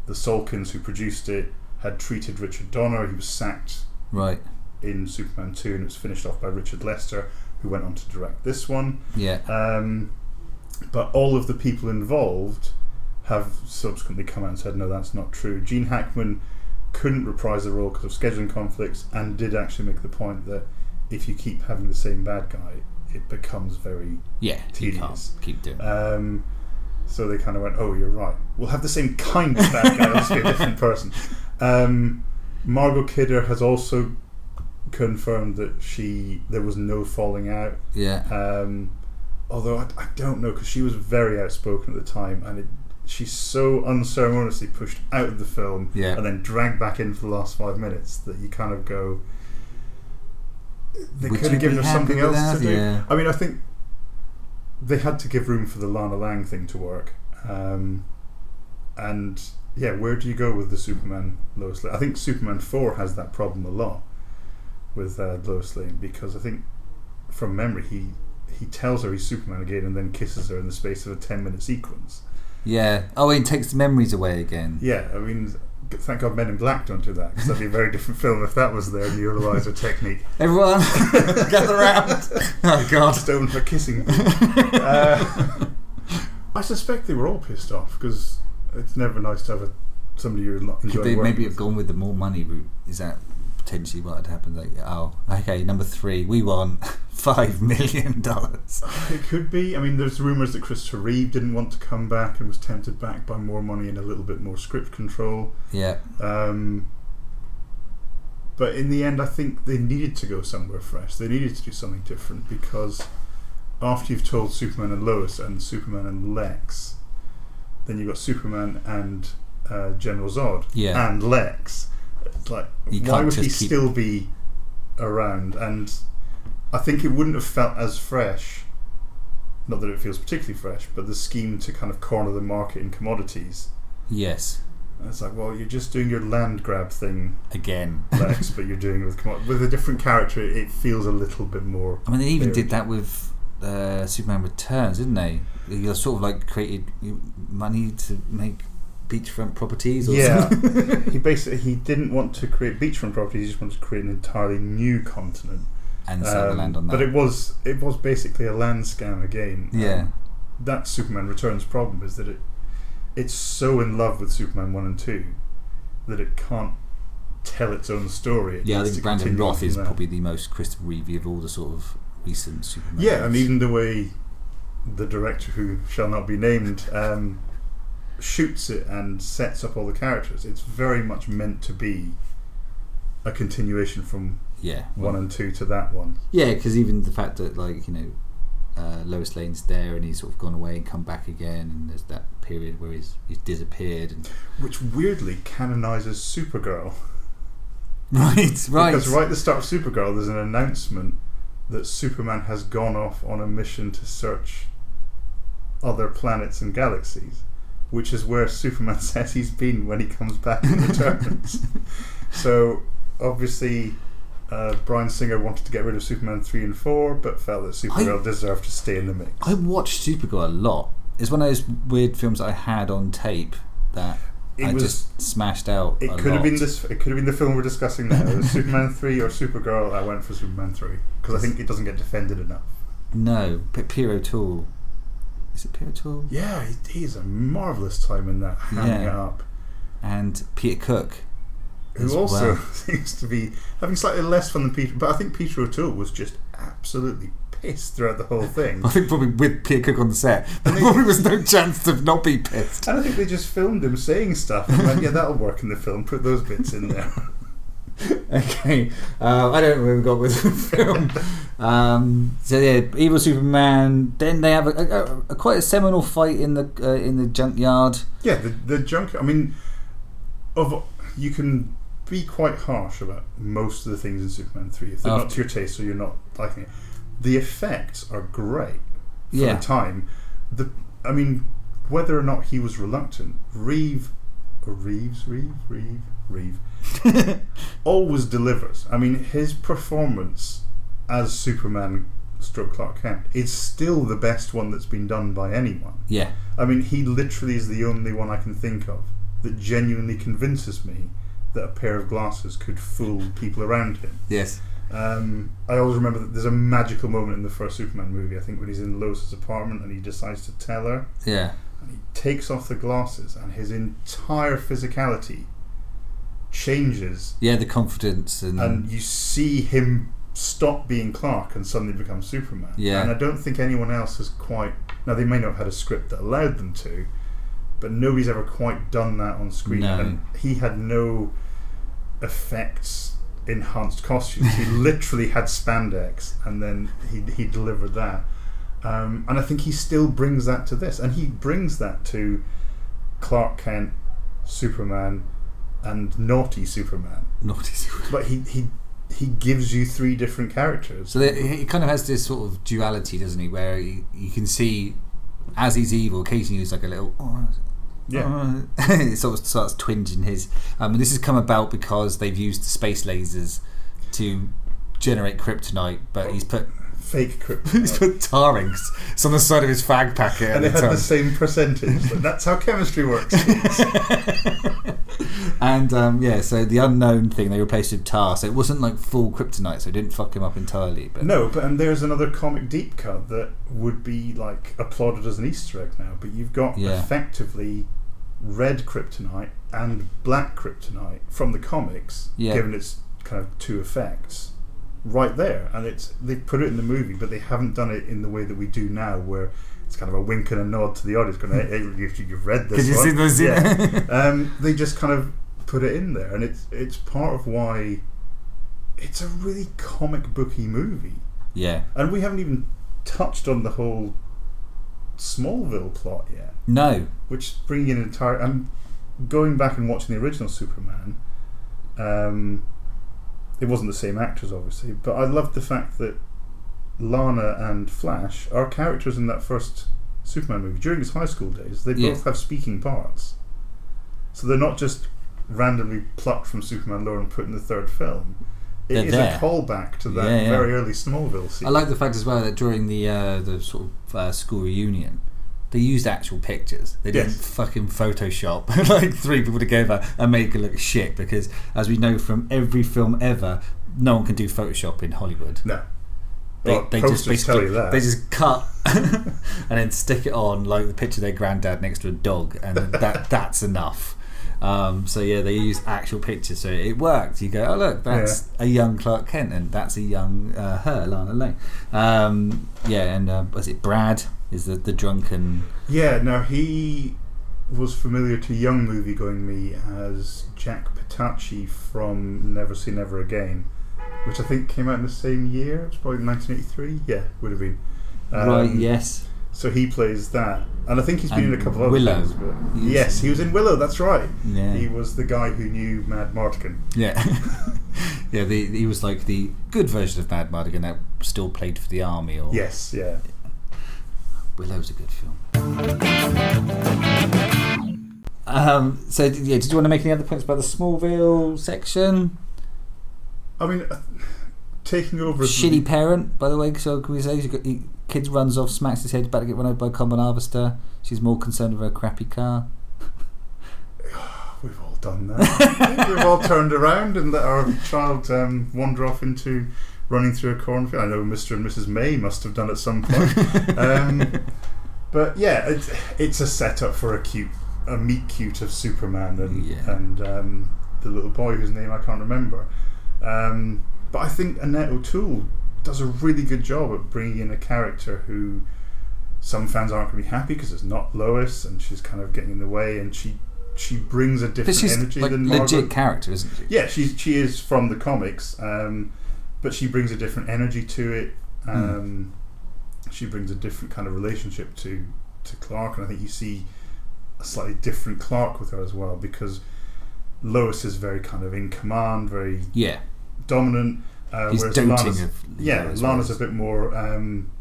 the Salkinds who produced it had treated Richard Donner. He was sacked right. in Superman 2 and it was finished off by Richard Lester, who went on to direct this one. Yeah. Um, but all of the people involved have subsequently come out and said, no, that's not true. Gene Hackman couldn't reprise the role because of scheduling conflicts and did actually make the point that if you keep having the same bad guy, it becomes very Yeah, tedious. keep doing. Um, so they kind of went, "Oh, you're right. We'll have the same kind of bad guy. It'll just be a different person." Um, Margot Kidder has also confirmed that she there was no falling out. Yeah. Um, although I, I don't know because she was very outspoken at the time, and it, she's so unceremoniously pushed out of the film Yeah. and then dragged back in for the last five minutes that you kind of go. They Would could have given her something else to do. Yeah. I mean, I think they had to give room for the Lana Lang thing to work. Um, and yeah, where do you go with the Superman Lois Lane? I think Superman 4 has that problem a lot with uh, Lois Lane because I think from memory he he tells her he's Superman again and then kisses her in the space of a 10 minute sequence. Yeah. Oh, it takes the memories away again. Yeah, I mean, thank God Men in Black don't do that because that'd be a very different film if that was their neuralizer technique. Everyone, gather round. Oh God. Stone for kissing. uh, I suspect they were all pissed off because it's never nice to have a, somebody you're lo- Could they maybe with. have gone with the more money route? Is that potentially what had happened? Like, oh, okay, number three, we want five million dollars. It could be. I mean, there's rumours that Christopher Reeve didn't want to come back and was tempted back by more money and a little bit more script control. Yeah, Um, but in the end, I think they needed to go somewhere fresh. They needed to do something different because after you've told Superman and Lois and Superman and Lex, then you've got Superman and uh, General Zod Yeah. and Lex. Like, You why would he keep- still be around? And I think it wouldn't have felt as fresh. Not that it feels particularly fresh, but the scheme to kind of corner the market in commodities. yes, And it's like, well, you're just doing your land grab thing, again. Lex, but you're doing it with with a different character. It feels a little bit more. I mean, they even varied. did that with uh, Superman Returns, didn't they? They sort of like created money to make beachfront properties. Or Yeah, he basically he didn't want to create beachfront properties. He just wanted to create an entirely new continent and sell the Um, land on that. But it was it was basically a land scam again. Um, Yeah. that's Superman Returns' problem is that it it's so in love with Superman one and two that it can't tell its own story. It yeah, I think Brandon Routh is there. probably the most Christopher Reeve of all the sort of recent Superman. Yeah, and even the way the director, who shall not be named, um, shoots it and sets up all the characters, it's very much meant to be a continuation from Yeah, one and two to that one. Yeah, because even the fact that like you know, uh, Lois Lane's there and he's sort of gone away and come back again, and there's that period where he's he's disappeared. And Which weirdly canonizes Supergirl. right, right, Because right at the start of Supergirl, there's an announcement that Superman has gone off on a mission to search other planets and galaxies, which is where Superman says he's been when he comes back and returns. so obviously, uh, Bryan Singer wanted to get rid of Superman three and four, but felt that Supergirl deserved to stay in the mix. I watched Supergirl a lot. It's one of those weird films I had on tape that It I was- just smashed out. It could have been this. It could have been the film we're discussing now. Superman three or Supergirl. I went for Superman three because I think it doesn't get defended enough. No, but Pierre O'Toole. Is it Pierre O'Toole? Yeah, he, he's a marvelous time in that hamming Yeah. it up. And Peter Cook. Who also well. seems to be having slightly less fun than Peter. But I think Peter O'Toole was just absolutely pissed throughout the whole thing. I think probably with Peter Cook on the set, there probably was no chance to not be pissed. And I think they just filmed him saying stuff and went, yeah, that'll work in the film. Put those bits in there. Okay, uh, I don't know where we got with the film. Um, so yeah, evil Superman. Then they have a, a, a quite a seminal fight in the uh, in the junkyard. yeah, the, the junk. I mean, of you can be quite harsh about most of the things in Superman 3 if they're not to your taste or you're not liking it. The effects are great for Yeah. the time. The I mean, whether or not he was reluctant, Reeve, Reeves, Reeve, Reeve, Reeve, always delivers. I mean, his performance as Superman stroke Clark Kent is still the best one that's been done by anyone. Yeah, I mean, he literally is the only one I can think of that genuinely convinces me that a pair of glasses could fool people around him. yes, Um, I always remember that there's a magical moment in the first Superman movie. I think when he's in Lois's apartment and he decides to tell her, yeah, and he takes off the glasses, and his entire physicality changes, yeah. The confidence and, and you see him stop being Clark and suddenly become Superman. Yeah. And I don't think anyone else has quite. Now they may not have had a script that allowed them to, but nobody's ever quite done that on screen. No. And he had no effects, enhanced costumes. he literally had spandex, and then he he delivered that. Um, and I think he still brings that to this, and he brings that to Clark Kent, Superman, and naughty Superman. naughty Superman. But he he he gives you three different characters. So he kind of has this sort of duality, doesn't he? Where he, you can see as he's evil, occasionally he's like a little. "Oh, Yeah. it sort of starts twinging his. Um, and this has come about because they've used space lasers to generate kryptonite, but he's put Fake he's kryptonite. put tar inks on the side of his fag packet at and the it had time. the same percentage. That's how chemistry works. and um, yeah, so the unknown thing they replaced with tar, so it wasn't like full kryptonite, so it didn't fuck him up entirely. But no, but and there's another comic deep cut that would be like applauded as an Easter egg now. But you've got Yeah. effectively red kryptonite and black kryptonite from the comics, Yeah. given its kind of two effects. Right there, and it's they put it in the movie, but they haven't done it in the way that we do now, where it's kind of a wink and a nod to the audience, going, "Hey, you've, you've read this." Did you one." see those? Yeah. um, they just kind of put it in there, and it's it's part of why it's a really comic booky movie, yeah, and we haven't even touched on the whole Smallville plot yet, no, which bringing in entire. I'm going back and watching the original Superman. Um, it wasn't the same actors, obviously, but I loved the fact that Lana and Flash are characters in that first Superman movie during his high school days. They Yeah. both have speaking parts, so they're not just randomly plucked from Superman lore and put in the third film. It They're is there. a callback to that Yeah, yeah. very early Smallville scene. I like the fact as well that during the uh, the sort of uh, school reunion, they used actual pictures. They didn't Yes. fucking Photoshop like three people together and make it look shit. Because as we know from every film ever, no one can do Photoshop in Hollywood. no. They, Well, they just basically you that. they just cut and then stick it on like the picture of their granddad next to a dog, and that that's enough. Um, so yeah, they used actual pictures, so it worked. You go, oh look, that's a young Clark Kent, and that's a young uh, her, Lana Lang. Um, yeah, and uh, was it Brad? Is the the drunken? Yeah, no, he was familiar to young movie-going me as Jack Petachi from Never Say Never Again, which I think came out in the same year. It's probably 1983. Yeah, would have been. Um, right. Yes. So he plays that, and I think he's been And in a couple of other Willow. things. But He yes, he was in Willow. That's right. Yeah. He was the guy who knew Mad Martigan. Yeah. yeah. The, he was like the good version of Mad Martigan that still played for the army. Or Yes, yeah. Willow's a good film. Um, so did- yeah, did you want to make any other points about the Smallville section? I mean, uh, taking over Shitty parent, by the way. So can we say he, kids runs off, smacks his head, about to get run over by a combine harvester. She's more concerned with her crappy car. We've all done that. We've all turned around and let our child um, wander off into running through a cornfield. I know Mr. and Mrs. May must have done at some point. um, but yeah, it's, it's a setup for a cute, a meet cute of Superman and Yeah. and um, the little boy whose name I can't remember. Um, but I think Annette O'Toole does a really good job at bringing in a character who some fans aren't going to be happy because it's not Lois and she's kind of getting in the way and she she brings a different she's energy like than legit Margaret. character, isn't she? Yeah, she she is from the comics, um, but she brings a different energy to it. Hmm. Um, She brings a different kind of relationship to to Clark, and I think you see a slightly different Clark with her as well because Lois is very kind of in command, very Yeah. dominant. Uh, He's whereas doting Lana's, of yeah, Lana's a bit more. Um,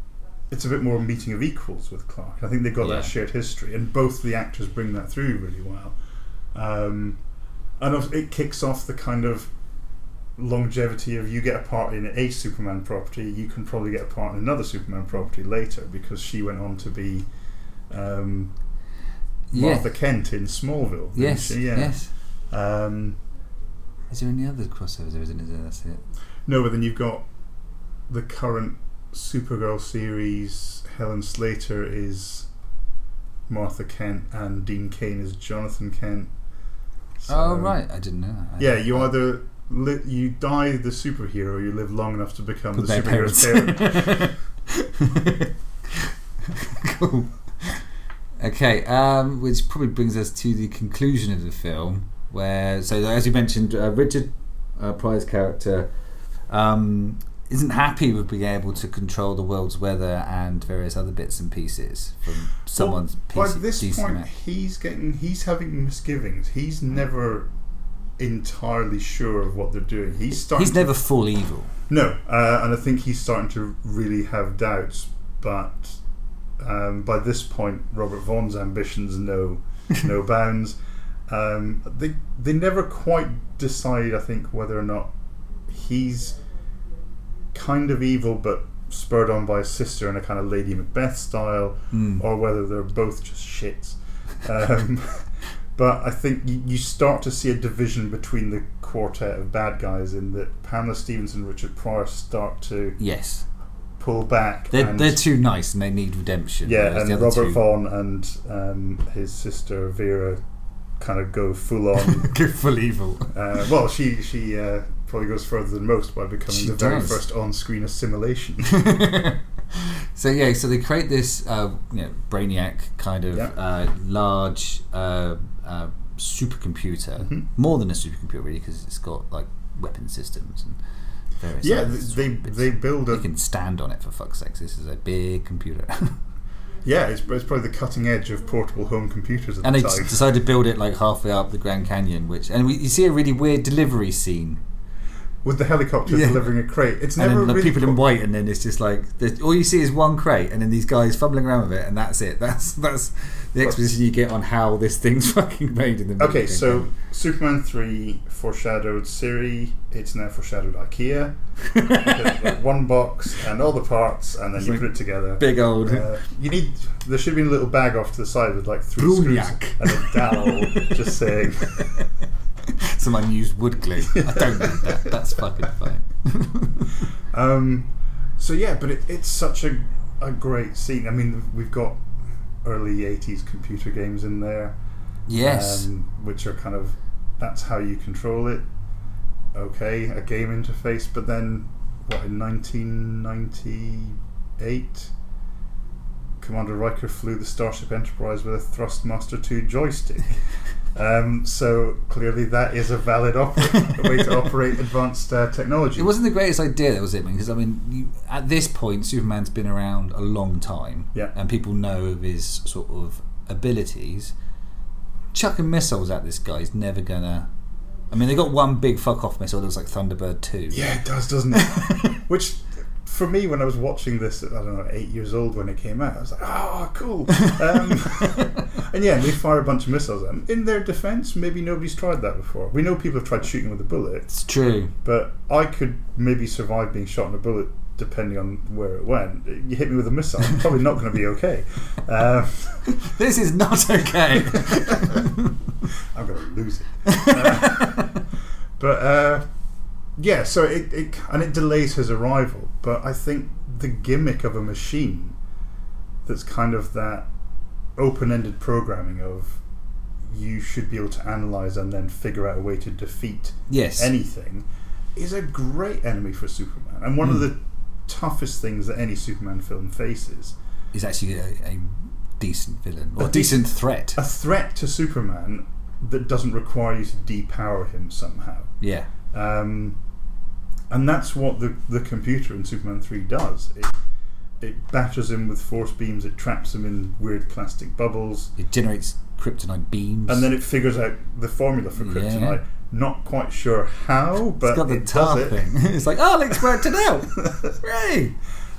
it's a bit more meeting of equals with Clark. I think they've got Yeah. that shared history, and both the actors bring that through really well. Um, and it kicks off the kind of longevity of you get a part in a Superman property, you can probably get a part in another Superman property later because she went on to be um, Yeah. Martha Kent in Smallville. Yes. she? Yeah. Yes. Um, Is there any other crossovers? There isn't. Is? That's it. No, but then you've got the current Supergirl series. Helen Slater is Martha Kent, and Dean Cain is Jonathan Kent. So- oh right, I didn't know that. Yeah, you either li- you die the superhero, or you live long enough to become With the superhero's parent. cool. Okay, um, which probably brings us to the conclusion of the film, where so as you mentioned, uh, Richard uh, Pryor's character um, isn't happy with being able to control the world's weather and various other bits and pieces from someone's Well, piece by this point, he's getting he's having misgivings. He's never entirely sure of what they're doing. He's starting. He's to- never full evil. No, uh, and I think he's starting to really have doubts. But um, by this point, Robert Vaughn's ambitions know no bounds. Um, they they never quite decide. I think whether or not he's kind of evil, but spurred on by his sister in a kind of Lady Macbeth style, Mm. or whether they're both just shits. Um, but I think you, you start to see a division between the quartet of bad guys in that Pamela Stephenson and Richard Pryor start to Yes, pull back. they're and, they're too nice and they need redemption. yeah, and the Robert two Vaughn and um, his sister Vera kind of go full on. go full evil. uh, well, she she uh, probably goes further than most by becoming She the very does. first on-screen assimilation. so yeah, so they create this, uh, you know, brainiac kind of Yeah. uh, large uh, uh, supercomputer, Mhm. more than a supercomputer really, because it's got like weapon systems and various. yeah, they they, bits. they build You a can stand on it for fuck's sake. This is a big computer, yeah. It's, it's probably the cutting edge of portable home computers at and the they decided to build it like halfway up the Grand Canyon, which and we, you see a really weird delivery scene. With the helicopter Yeah. delivering a crate. It's And never then really people in white, and then it's just like all you see is one crate, and then these guys fumbling around with it, and that's it. That's that's the exposition you get on how this thing's fucking made in the movie. Okay, so Superman three foreshadowed Siri. It's now foreshadowed IKEA. Like, one box and all the parts, and then It's you like put it together. big old. Uh, you need. There should be a little bag off to the side with like three Bruniac. screws and a dowel, just saying. Some unused wood glue. I don't need that. That's fucking fine. Um, so yeah, but it, it's such a a great scene. I mean, we've got early '80s computer games in there. Yes. um, which are kind of that's how you control it. Okay, a game interface, but then what in 1998 Commander Riker flew the Starship Enterprise with a Thrustmaster 2 joystick. Um, so clearly, that is a valid oper- way to operate advanced uh, technology. It wasn't the greatest idea, that was it, because I mean, you, at this point, Superman's been around a long time, Yeah. and people know of his sort of abilities. Chucking missiles at this guy is never gonna. I mean, they got one big fuck off missile that was like Thunderbird two. Yeah, it does, doesn't it? Which, for me, when I was watching this, I don't know, eight years old when it came out, I was like, oh, cool. Um, and yeah, they fire a bunch of missiles at him. In their defense, maybe nobody's tried that before. We know people have tried shooting with a bullet, It's true. but I could maybe survive being shot in a bullet depending on where it went. You hit me with a missile, I'm probably not going to be okay. Um, This is not okay. I'm going to lose it. Uh, but uh, yeah, so it, it and it delays his arrival. But I think the gimmick of a machine that's kind of that open-ended programming of you should be able to analyze and then figure out a way to defeat yes. anything is a great enemy for Superman and one of the toughest things that any Superman film faces. is actually a, a decent villain or A a decent threat. A threat to Superman that doesn't require you to depower him somehow. Yeah. Um, and that's what the, the computer in Superman 3 does. It, it batters him with force beams, it traps him in weird plastic bubbles, It generates kryptonite beams. and then it figures out the formula for Yeah. kryptonite. Not quite sure how, but it's got the it tar does it. it's like, oh, let's work it out. Hooray!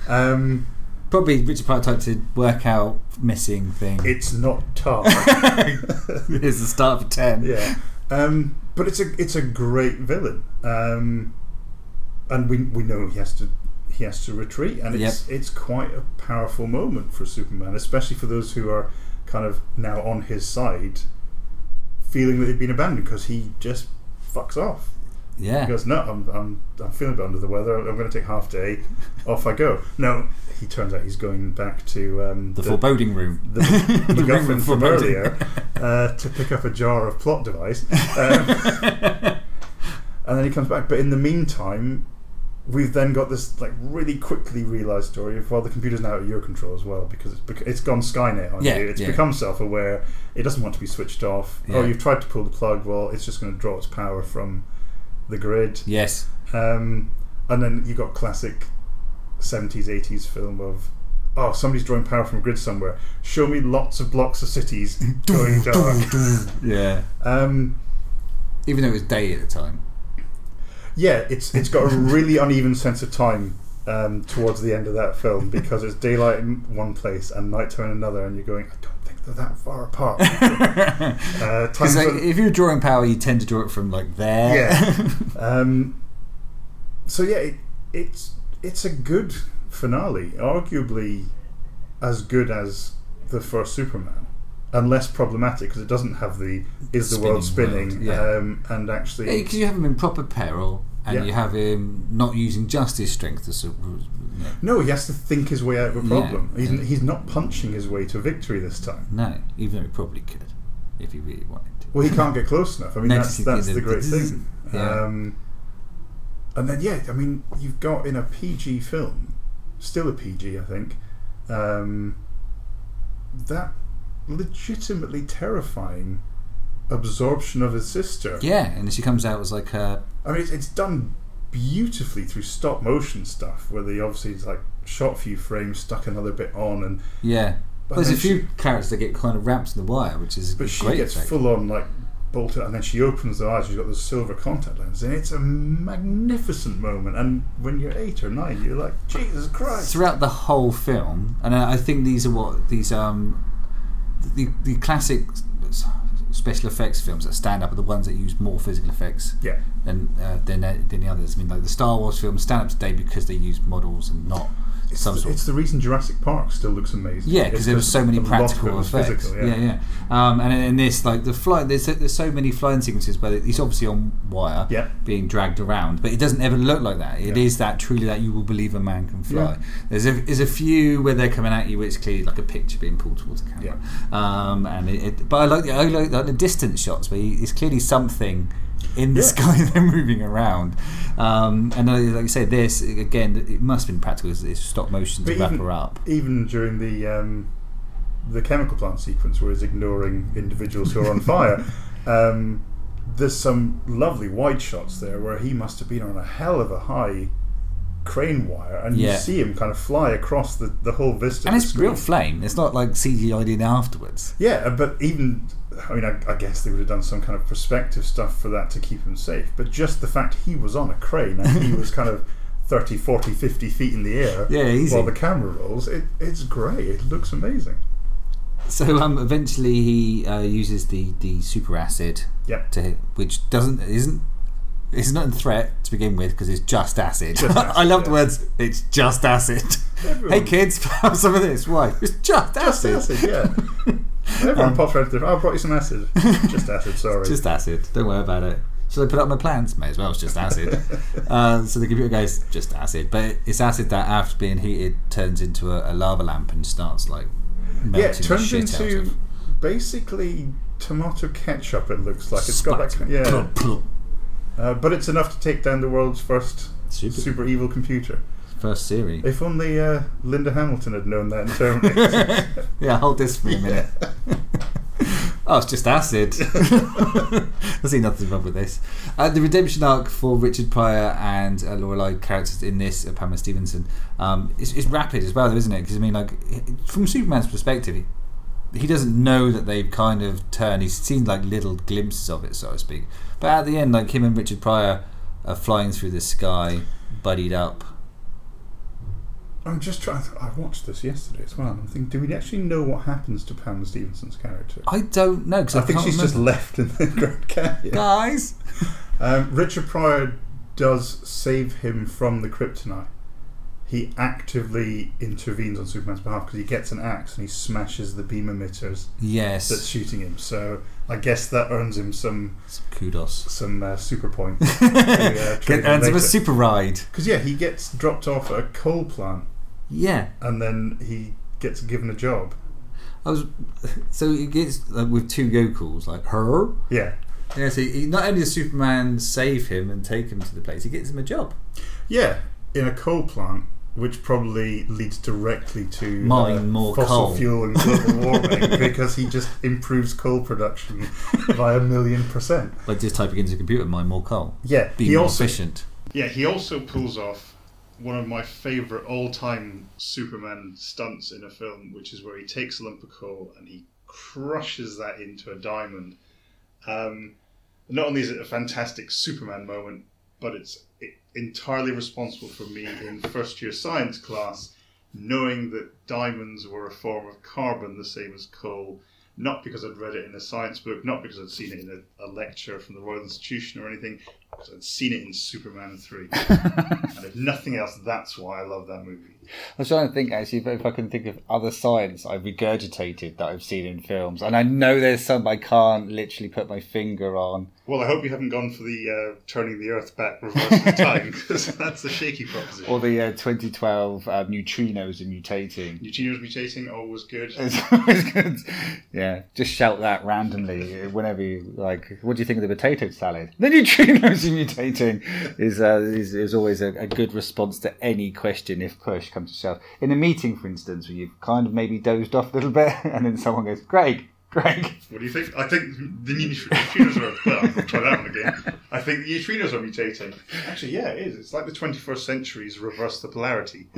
Um, Probably Richard Pryor tried to work out missing thing. it's not tar. it's the start for ten. yeah, um, but it's a it's a great villain, um, and we we know he has to he has to retreat, and it's it's quite a powerful moment for Superman, especially for those who are kind of now on his side, feeling that they've been abandoned because he just fucks off. Yeah. He goes, no, I'm, I'm, I'm feeling a bit under the weather. I'm going to take half day. Off I go. No, he turns out he's going back to um, the, foreboding room. the, The the room from earlier uh, to pick up a jar of plot device. Um, and then he comes back. But in the meantime, we've then got this like really quickly realised story of well, the computer's now at your control as well because it's bec- it's gone Skynet on Yeah, you. It's yeah. become self-aware. It doesn't want to be switched off. Oh, you've tried to pull the plug. Well, it's just going to draw its power from the grid. yes. Um, and then you got classic 70s, 80s film of, oh, somebody's drawing power from a grid somewhere. Show me lots of blocks of cities going dark. Yeah. Um, Even though it was day at the time. Yeah, it's it's got a really uneven sense of time um, towards the end of that film because it's daylight in one place and nighttime in another, and you're going, I don't think they're that far apart. uh, Because times like, if you're drawing power, you tend to draw it from like there. Yeah. um, so yeah, it, it's it's a good finale, arguably as good as the first Superman, and less problematic because it doesn't have the is the world Spinning spinning, world, yeah. um, and actually because you have him in proper peril, and Yeah. you have him not using just his strength to. sort of, you know, no, he has to think his way out of a Yeah, problem. He's, yeah. he's not punching his way to victory this time. no, even though he probably could, if he really wanted to. Well, he can't get close enough. I mean, No, that's 'cause that's the the- great thing. Yeah. Um, and then yeah, I mean, you've got in a PG film, still a PG, I think, um, that legitimately terrifying absorption of his sister. Yeah, and she comes out as like a I mean, it's, it's done beautifully through stop motion stuff, where they obviously it's like shot a few frames, stuck another bit on, and yeah. But There's a then she- few characters that get kind of wrapped in the wire, which is but she gets effect. full on like bolted, and then she opens her eyes. She's got the silver contact lenses, and it's a magnificent moment. And when you're eight or nine, you're like, Jesus Christ! throughout the whole film, and I think these are what these um the the classic special effects films that stand up are the ones that use more physical effects Yeah, than uh, than uh, than the others. I mean, like the Star Wars films stand up today because they use models and not it's, some the, sort. it's the reason Jurassic Park still looks amazing. yeah, because there were so many a lot of it practical effects. physical, yeah, yeah. Um, and in this, like the fly, there's there's so many flying sequences where he's obviously on wire, Yeah. being dragged around, but it doesn't ever look like that. It is Yeah. that truly that you will believe a man can fly. Yeah. There's a there's a few where they're coming at you, where it's clearly like a picture being pulled towards the camera. Um, and it, it, but I like the I like, like the distance shots where he, it's clearly something in the Yeah. sky they're moving around. Um, and uh, like you say, this again, it must have been practical. It's, it's stop motion to But wrap even, her up. even during the um, the chemical plant sequence, where he's ignoring individuals who are on fire, um, there's some lovely wide shots there where he must have been on a hell of a high crane wire, and Yeah. you see him kind of fly across the, the whole vista. And it's real flame. It's not like CGI'd in afterwards. Yeah, but even I mean, I, I guess they would have done some kind of perspective stuff for that to keep him safe. But just the fact he was on a crane and he was kind of 30, 40, 50 feet in the air Yeah, easy. while the camera rolls, it, it's great. It looks amazing. So um, eventually he uh, uses the, the super acid Yep. to hit, which doesn't isn't it's not a threat to begin with because it's just acid. Just acid, I love the words. It's just acid. Everyone- hey kids, have some of this. Why? It's just Just acid. acid, yeah. Everyone pops around to the, oh, I brought you some acid. Just acid, sorry. Just acid. Don't worry about it. Should I put up my plans? May as well. It's just acid. uh, so the computer goes, just acid. But it's acid that, after being heated, turns into a, a lava lamp and starts like melting yeah, it turns into basically tomato ketchup, it looks like. It's got that, yeah. Uh, but it's enough to take down the world's first Super. super evil computer. First series. If only uh, Linda Hamilton had known that in Terminator. yeah, hold this for a minute. oh, it's just acid. I see nothing wrong with this. Uh, the redemption arc for Richard Pryor and uh, Lorelei characters in this, uh, Pamela Stephenson, um, is, is rapid as well, though, isn't it? Because I mean, like from Superman's perspective, he, he doesn't know that they've kind of turned. He's seen like little glimpses of it, so to speak. But at the end, like him and Richard Pryor are flying through the sky, buddied up. I'm just trying. I watched this yesterday as well. and I'm thinking, do we actually know what happens to Pam Stephenson's character? I don't know because I I, think she's just remember. left in the Grand Canyon. guys. Um, Richard Pryor does save him from the kryptonite. He actively intervenes on Superman's behalf because he gets an axe and he smashes the beam emitters Yes. that's shooting him. So I guess that earns him some Kudos. some uh, super points. to, uh, Get earns him a super ride. Because yeah, he gets dropped off at a coal plant Yeah. and then he gets given a job. I was so he gets like, with two Gokuls like her. Yeah, Yeah, so he, not only does Superman save him and take him to the place, he gets him a job. yeah, in a coal plant. Which probably leads directly to Mine uh, more fossil coal. fuel and global warming because he just improves coal production by a million percent. Like just typing into a computer, mine more coal. Yeah, Be more also efficient. yeah he also pulls off one of my favorite all-time Superman stunts in a film, which is where he takes of coal and he crushes that into a diamond. Um, not only is it a fantastic Superman moment, but it's entirely responsible for me in first year science class knowing that diamonds were a form of carbon the same as coal. Not because I'd read it in a science book, not because I'd seen it in a, a lecture from the Royal Institution or anything, because I'd seen it in Superman 3. and if nothing else, that's why I love that movie. I was trying to think actually if, if I can think of other science I've regurgitated that I've seen in films, and I know there's some I can't literally put my finger on. Well, I hope you haven't gone for the uh, turning the Earth back reverse of time, because that's a shaky proposition. Or the uh, 2012 uh, neutrinos and mutating. Neutrinos mutating, always good. It's always good. Yeah, just shout that randomly whenever you like. What do you think of the potato salad? The neutrinos mutating is uh, is, is always a, a good response to any question if push comes to shove. In a meeting, for instance, where you've kind of maybe dozed off a little bit, and then someone goes, "Greg, Greg." What do you think? I think the neutrinos are. Well, I'll try that one again. I think the neutrinos are mutating. Actually, yeah, it is. It's like the 21st century's reverse the polarity.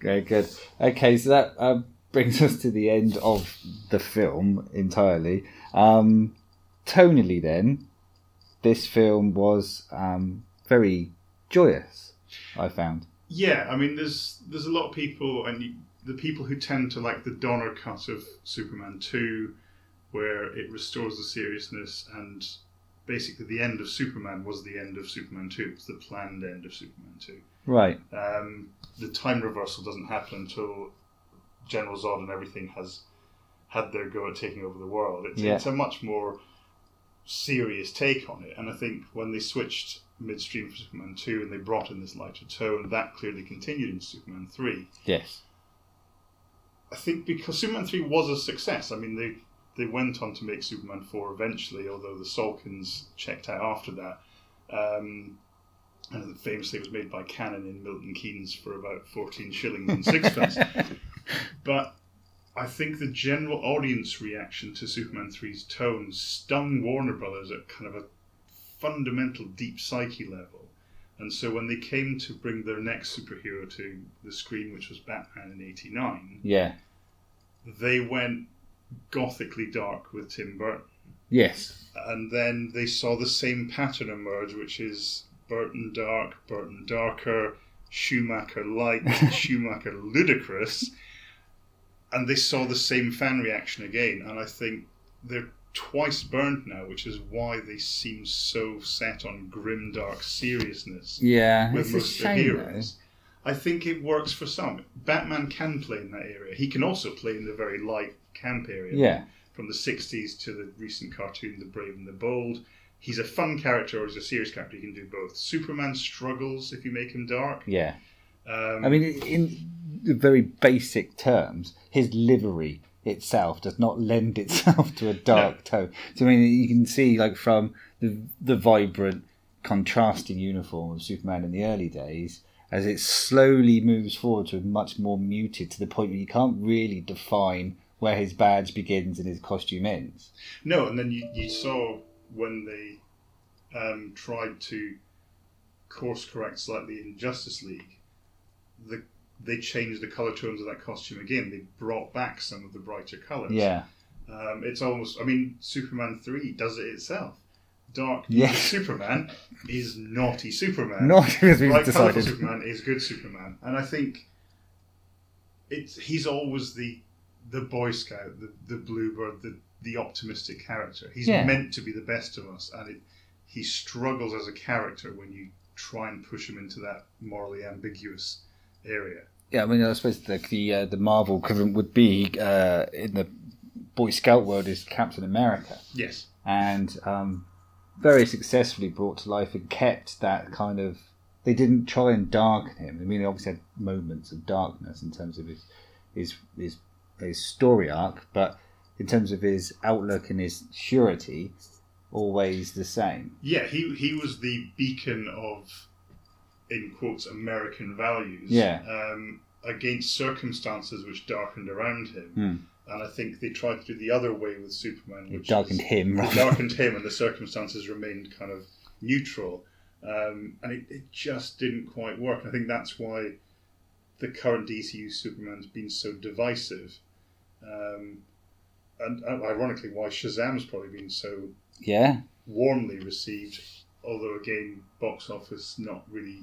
Very good. Okay, so that uh, brings us to the end of the film entirely. Um, tonally, then, this film was um, very joyous. I found. Yeah, I mean, there's there's a lot of people, and you, the people who tend to like the Donner cut of Superman 2, where it restores the seriousness, and basically the end of Superman was the end of Superman 2. It's the planned end of Superman 2. Right. Um, the time reversal doesn't happen until General Zod and everything has had their go at taking over the world. It's, Yeah. it's a much more serious take on it, and I think when they switched midstream for Superman 2 and they brought in this lighter tone, that clearly continued in Superman 3. Yes. I think because Superman 3 was a success. I mean, they they went on to make Superman 4 eventually, although the Salkinds checked out after that. Um, and famously it was made by Cannon in Milton Keynes for about 14 shillings and sixpence. but I think the general audience reaction to Superman 3's tone stung Warner Brothers at kind of a fundamental deep psyche level. And so when they came to bring their next superhero to the screen, which was Batman in 89, Yeah. they went gothically dark with Tim Burton. Yes. And then they saw the same pattern emerge, which is Burton dark, Burton darker, Schumacher light, Schumacher ludicrous. And they saw the same fan reaction again. And I think they're twice burnt now, which is why they seem so set on grim, dark seriousness Yeah. with It's a most of the shame. though. heroes. I think it works for some. Batman can play in that area. He can also play in the very light camp area. Yeah. From the 60s to the recent cartoon, The Brave and the Bold. He's a fun character or he's a serious character. He can do both. Superman struggles if you make him dark. Yeah. Um, I mean, in very basic terms, his livery itself does not lend itself to a dark tone. So I mean, you can see like from the the vibrant, contrasting uniform of Superman in the early days, as it slowly moves forward to a much more muted, to the point where you can't really define where his badge begins and his costume ends. No, and then you, you saw when they um, tried to course correct slightly in Justice League, the they changed the color tones of that costume again. They brought back some of the brighter colors. Yeah. Um, it's almost, I mean, Superman 3 does it itself. Dark Yeah. Superman is naughty Superman. Naughty, as we've Bright, decided. Superman is good Superman. And I think it's he's always the the Boy Scout, the, the Bluebird, the, the optimistic character. He's Yeah. meant to be the best of us. And it, he struggles as a character when you try and push him into that morally ambiguous area. Yeah, I mean, I suppose the the, uh, the Marvel equivalent would be uh, in the Boy Scout world is Captain America. Yes. and um, very successfully brought to life and kept that kind of. They didn't try and darken him. I mean, he obviously had moments of darkness in terms of his his his, his story arc, but in terms of his outlook and his surety, always the same. Yeah, he he was the beacon of, in quotes, American values. Yeah. Um, against circumstances which darkened around him, Hmm. and I think they tried to do the other way with Superman, It which darkened is- him, It darkened him, and the circumstances remained kind of neutral, um, and it, it just didn't quite work. I think that's why the current DCU Superman's been so divisive. Um, and uh, ironically, why Shazam's probably been so Yeah, warmly received, although again, box office not really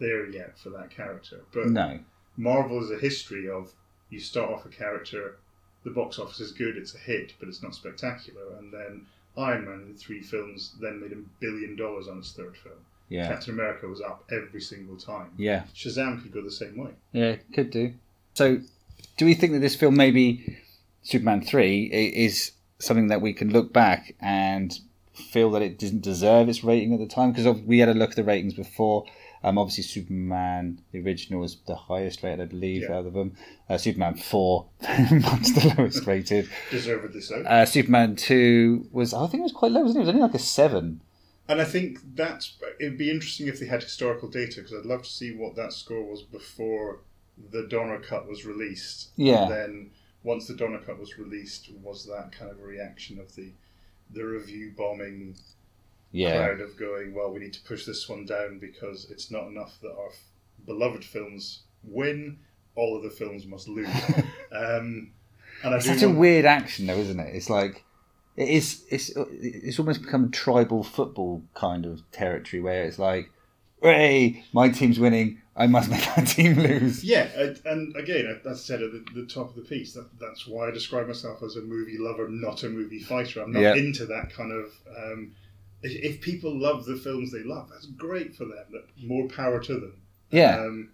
there yet for that character. But no, Marvel is a history of you start off a character, the box office is good, it's a hit, but it's not spectacular, and then Iron Man in three films then made a billion dollars on its third film. Yeah. Captain America was up every single time. Yeah. Shazam could go the same way. Yeah, could do. So, do we think that this film, maybe Superman 3, is something that we can look back and feel that it didn't deserve its rating at the time? Because we had a look at the ratings before. Um, obviously, Superman, the original, was the highest rated, I believe, Yeah. out of them. Uh, Superman 4, much the lowest rated. Deservedly so. Uh, Superman 2 was, I think it was quite low, wasn't it? It was only like a 7. And I think that's it'd be interesting if they had historical data because I'd love to see what that score was before the Donner cut was released. Yeah. And then once the Donner cut was released, was that kind of a reaction of the the review bombing Yeah. crowd of going, well, we need to push this one down because it's not enough that our f- beloved films win; all of the films must lose. um, and I It's such a weird action, though, isn't it? It's like it is. It's it's almost become tribal football kind of territory where it's like, "Hey, my team's winning. I must make my team lose." Yeah, and- and again, as I said at the, the top of the piece, that, that's why I describe myself as a movie lover, not a movie fighter. I'm not Yeah. into that kind of. Um, if, if people love the films they love, that's great for them. That more power to them. Yeah. Um,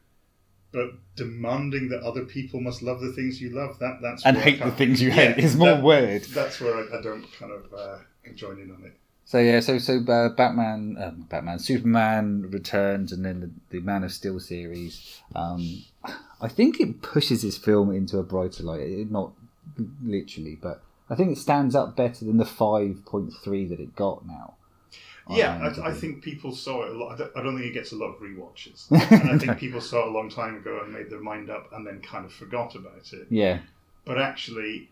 but demanding that other people must love the things you love, that that's And hate the things you hate is more weird. That's where I, I don't kind of uh, join in on it. So yeah, so so uh, Batman, um, Batman, Superman returns, and then the, the Man of Steel series. Um, I think it pushes his film into a brighter light. It, not literally, but I think it stands up better than the 5.3 that it got now. Yeah, Um, I, I think people saw it a lot. I don't, I don't think it gets a lot of rewatches. and I think people saw it a long time ago and made their mind up and then kind of forgot about it. Yeah, But actually,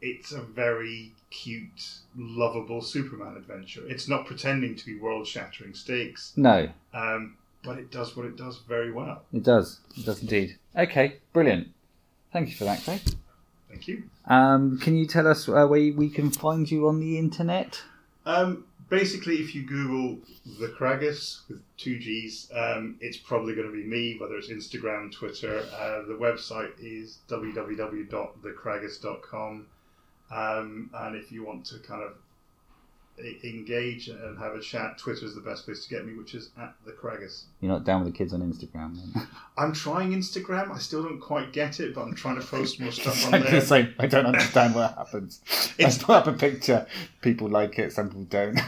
it's a very cute, lovable Superman adventure. It's not pretending to be world shattering stakes, no, um, but it does what it does very well. it does. It does indeed. Okay, brilliant. Thank you for that, Craig. Thank you. Um, can you tell us uh, where we can find you on the internet? Um, basically, if you Google the Craggus with two G's, um, it's probably going to be me, whether it's Instagram, Twitter. Uh, the website is www.thecraggus.com. Um, and if you want to kind of engage and have a chat, Twitter is the best place to get me, which is at the Craggus. You're not down with the kids on Instagram, then? I'm trying Instagram. I still don't quite get it, but I'm trying to post more stuff on there. same. I don't understand what happens. I It's- put up a picture. People like it. Some people don't.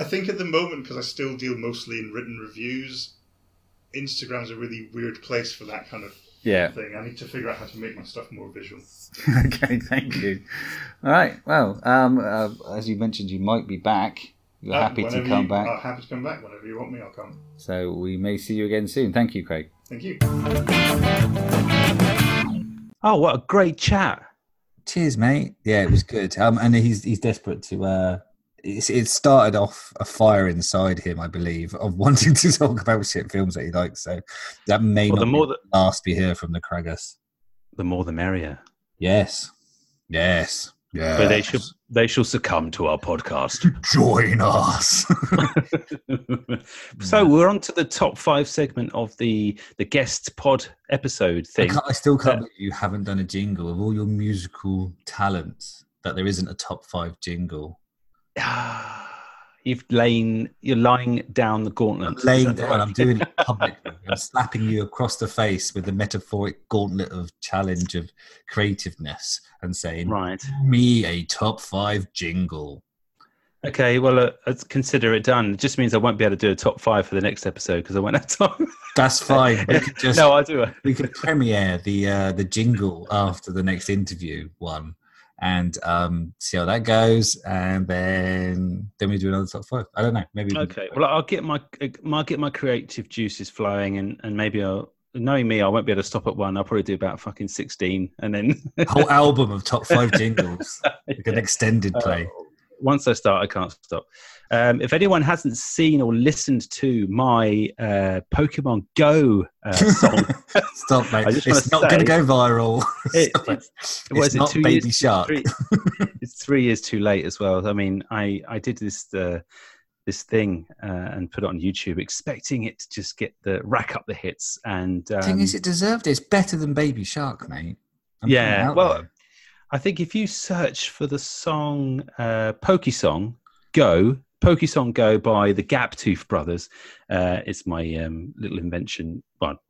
I think at the moment, because I still deal mostly in written reviews, Instagram's a really weird place for that kind of yeah. thing. I need to figure out how to make my stuff more visual. okay. Thank you. All right. Well, um, uh, as you mentioned, you might be back. You're Uh, happy to come you, back. I'm happy to come back whenever you want me. I'll come. So we may see you again soon. Thank you, Craig. Thank you. Oh, what a great chat! Cheers, mate. Yeah, it was good. Um, and he's he's desperate to. Uh, it's, it started off a fire inside him, I believe, of wanting to talk about shit films that he likes. So that may Well, the more the last we hear from the Craggus. the more the merrier. Yes, yes, yes. But they shall they shall succumb to our podcast. join us. so we're on to the top five segment of the the guest pod episode I, thing. can't, I still can't Uh, believe you haven't done a jingle of all your musical talents. That there isn't a top five jingle. You've lain you're lying down the gauntlet. I'm laying down. I'm doing it publicly. I'm slapping you across the face with the metaphoric gauntlet of challenge of creativeness and saying, Right. "Me a top five jingle." Okay, well, uh, let's consider it done. It just means I won't be able to do a top five for the next episode because I won't have time. That's fine. We could just no, I do it. we could premiere the uh, the jingle after the next interview one and um, see how that goes, and then then we do another top five. I don't know. Maybe Okay, well, I'll get my I'll get my creative juices flowing, and and maybe I'll. Knowing me, I won't be able to stop at one. I'll probably do about fucking sixteen, and then whole album of top five jingles, like an extended Uh, play. once I start, I can't stop. Um, if anyone hasn't seen or listened to my uh, Pokemon Go uh, song, Stop, mate. It's not going to go viral. it, it. it's, it, not Baby years, Shark. Three, it's three years too late as well. I mean, I I did this uh, this thing uh, and put it on YouTube, expecting it to just get the rack up the hits, and um, thing is, it deserved it. It's better than Baby Shark, mate. I'm yeah. Well, there. I think if you search for the song uh, Pokey Song Go, Pokey Song Go by the Gap Tooth Brothers, uh, it's my um, little invention. Well,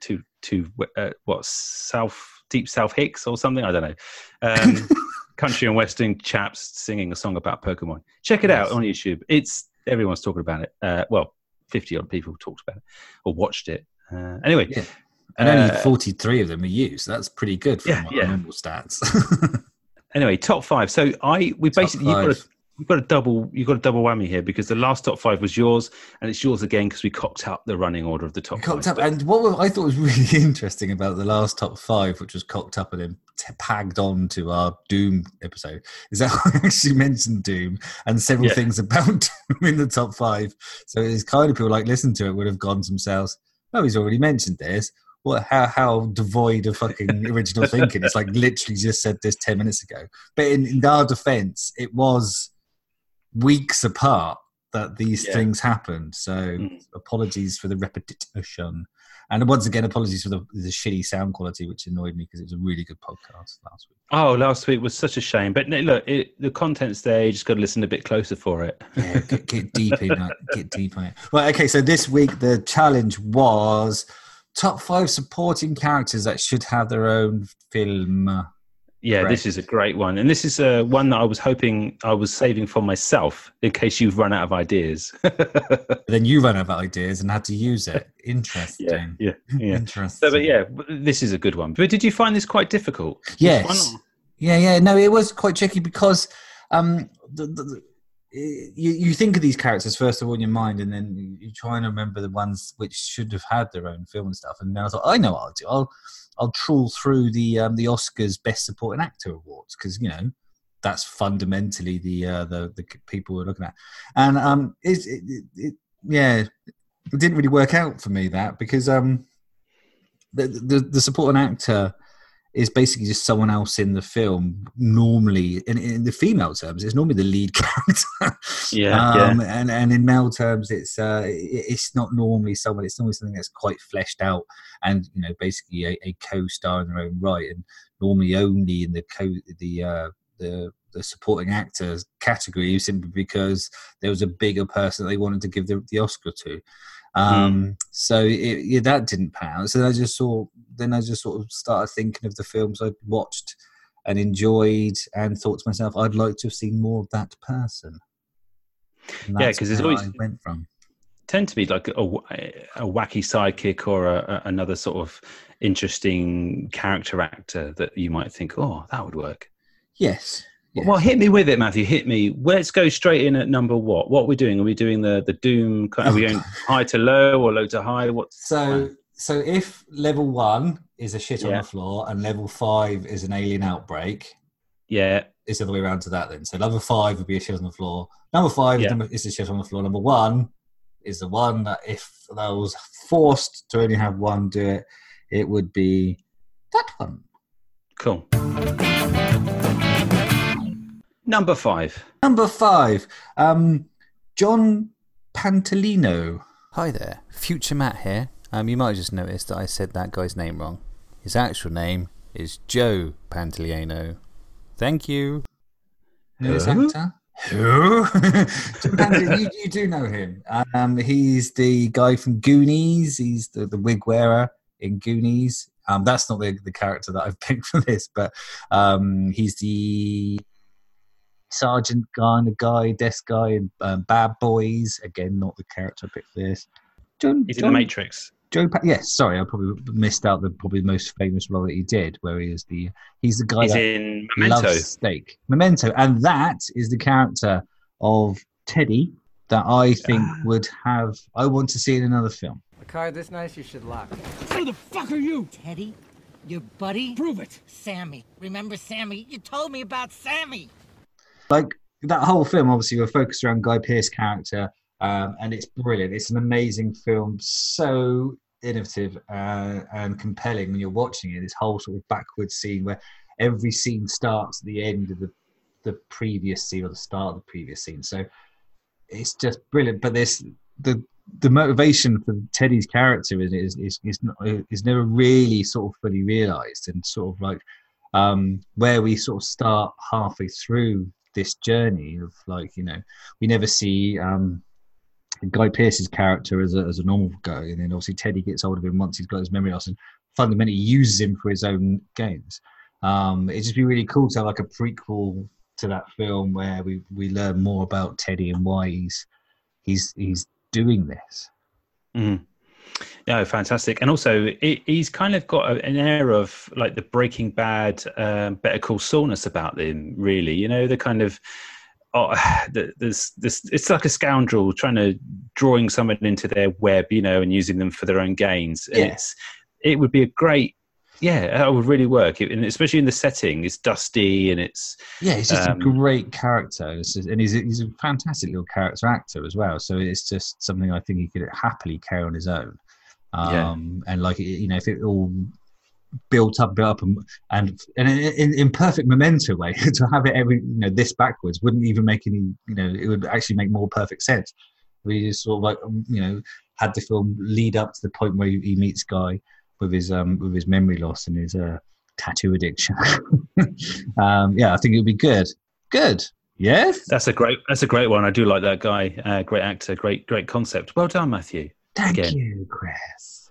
to to uh, what South Deep South Hicks or something. I don't know. Um, country and western chaps singing a song about Pokemon. Check it out on YouTube. It's everyone's talking about it. Uh, well, fifty odd people talked about it or watched it. Uh, anyway, Yeah. and only uh, 43 of them are used. so that's pretty good for Yeah, my yeah. normal stats. anyway, top five. So I we Top basically you've got a you've got a double you've got a double whammy here because the last top five was yours and it's yours again because we cocked up the running order of the top cocked five. up. And what I thought was really interesting about the last top five, which was cocked up and then t- pagged on to our Doom episode, is that I actually mentioned Doom and several Yeah. things about Doom in the top five. So it's kind of people like listen to it would have gone to themselves, oh, he's already mentioned this. What? How? How devoid of fucking original thinking? It's like literally just said this ten minutes ago. But in, in our defence, it was weeks apart that these Yeah. things happened. So Mm. apologies for the repetition. And once again, apologies for the, the shitty sound quality, which annoyed me because it was a really good podcast last week. Oh, last week was such a shame. But no, look, it, the content's there. You just got to listen a bit closer for it. Yeah, get, get deep in it. Get deep in it. Right, okay, so this week the challenge was top five supporting characters that should have their own film. Yeah, Right. this is a great one, and this is uh, one that I was hoping I was saving for myself in case you've run out of ideas. Then you ran out of ideas and had to use it. Interesting. yeah, yeah, yeah. Interesting. So, but yeah, this is a good one. But did you find this quite difficult? Yes. Yeah, yeah, no, it was quite tricky because um, the, the, you you think of these characters first of all in your mind, and then you, try and remember the ones which should have had their own film and stuff. And then I thought, I know what I'll do. I'll I'll trawl through the um, the Oscars Best Supporting Actor awards because you know that's fundamentally the uh, the the people we're looking at, and um, it, it, it, yeah, it didn't really work out for me that because um, the the, the supporting actor is basically just someone else in the film. Normally, in, in the female terms, it's normally the lead character. Yeah, um, yeah. And and in male terms, it's uh, it's not normally someone. It's normally something that's quite fleshed out, and you know, basically a, a co-star in their own right, and normally only in the co the uh, the the supporting actors category simply because there was a bigger person that they wanted to give the, the Oscar to. Um, So it, yeah, that didn't pan out. So then I just saw. Then I just sort of started thinking of the films I'd watched and enjoyed, and thought to myself, I'd like to have seen more of that person. Yeah, because there's where always- I went from. tend to be like a, a wacky sidekick or a, a- another sort of interesting character actor that you might think, oh, that would work. Yes. Well, hit me with it, Matthew. Hit me. Let's go straight in at number what? What are we doing? Are we doing the the Doom? Are we going high to low or low to high? What's So, so if level one is a shit on the floor and level five is an alien outbreak, yeah, it's the other way around to that then. So level five would be a shit on the floor. Number five Yeah. is, is a shit on the floor. Number one is the one that if I was forced to only have one do it, it would be that one. cool. Number five. Number five, um, John Pantalino. Hi there, Future Matt here. Um, you might have just noticed that I said that guy's name wrong. His actual name is Joe Pantoliano. Thank you. Who's Who? actor? Who? John Pantalino, you, you do know him. Um, he's the guy from Goonies. He's the, the wig wearer in Goonies. Um, that's not the, the character that I've picked for this, but um, he's the sergeant guy and the guy, desk guy and um, Bad Boys. Again, not the character I picked for this. John, He's in the Matrix. Joe. Pa- yes, sorry, I probably missed out the probably the most famous role that he did, where he is the he's the guy He's that in Memento. loves steak. Memento, and that is the character of Teddy that I think would have. I want to see in another film. A car this nice, you should lock. Who the fuck are you? Teddy? Your buddy? Prove it. Sammy. Remember Sammy? You told me about Sammy. Like that whole film, obviously, we're focused around Guy Pearce character, um, and it's brilliant. It's an amazing film, so innovative uh, and compelling when you're watching it. This whole sort of backwards scene where every scene starts at the end of the the previous scene or the start of the previous scene. So it's just brilliant. But this the the motivation for Teddy's character is is is, is, not, is never really sort of fully realised, and sort of like um, where we sort of start halfway through this journey of like you know we never see um, Guy Pearce's character as a, as a normal guy, and then obviously Teddy gets hold of him once he's got his memory loss and fundamentally uses him for his own gains. Um, it'd just be really cool to have like a prequel to that film where we, we learn more about Teddy and why he's he's he's doing this. Mm. No, fantastic. And also, it, he's kind of got a, an air of like the Breaking Bad, um, Better Call Saulness about him. Really, you know, the kind of oh, the, this this it's like a scoundrel trying to drawing someone into their web, you know, and using them for their own gains. Yeah. it's it would be a great. Yeah, that would really work, It- and especially in the setting. It's dusty and it's Yeah, he's just Um, a great character, just- and he's a, he's a fantastic little character actor as well. So it's just something I think he could happily carry on his own. Yeah. Um, And like you know, if it all built up, built up, and and, and in, in, in perfect memento way to have it every you know this backwards wouldn't even make any you know it would actually make more perfect sense. We just sort of like um, you know had the film lead up to the point where he meets Guy with his um with his memory loss and his uh tattoo addiction. um, yeah, I think it would be good. Good. Yes. that's a great that's a great one. I do like that guy. Uh, great actor, great great concept. Well done, Matthew. Thank Again. you, Chris.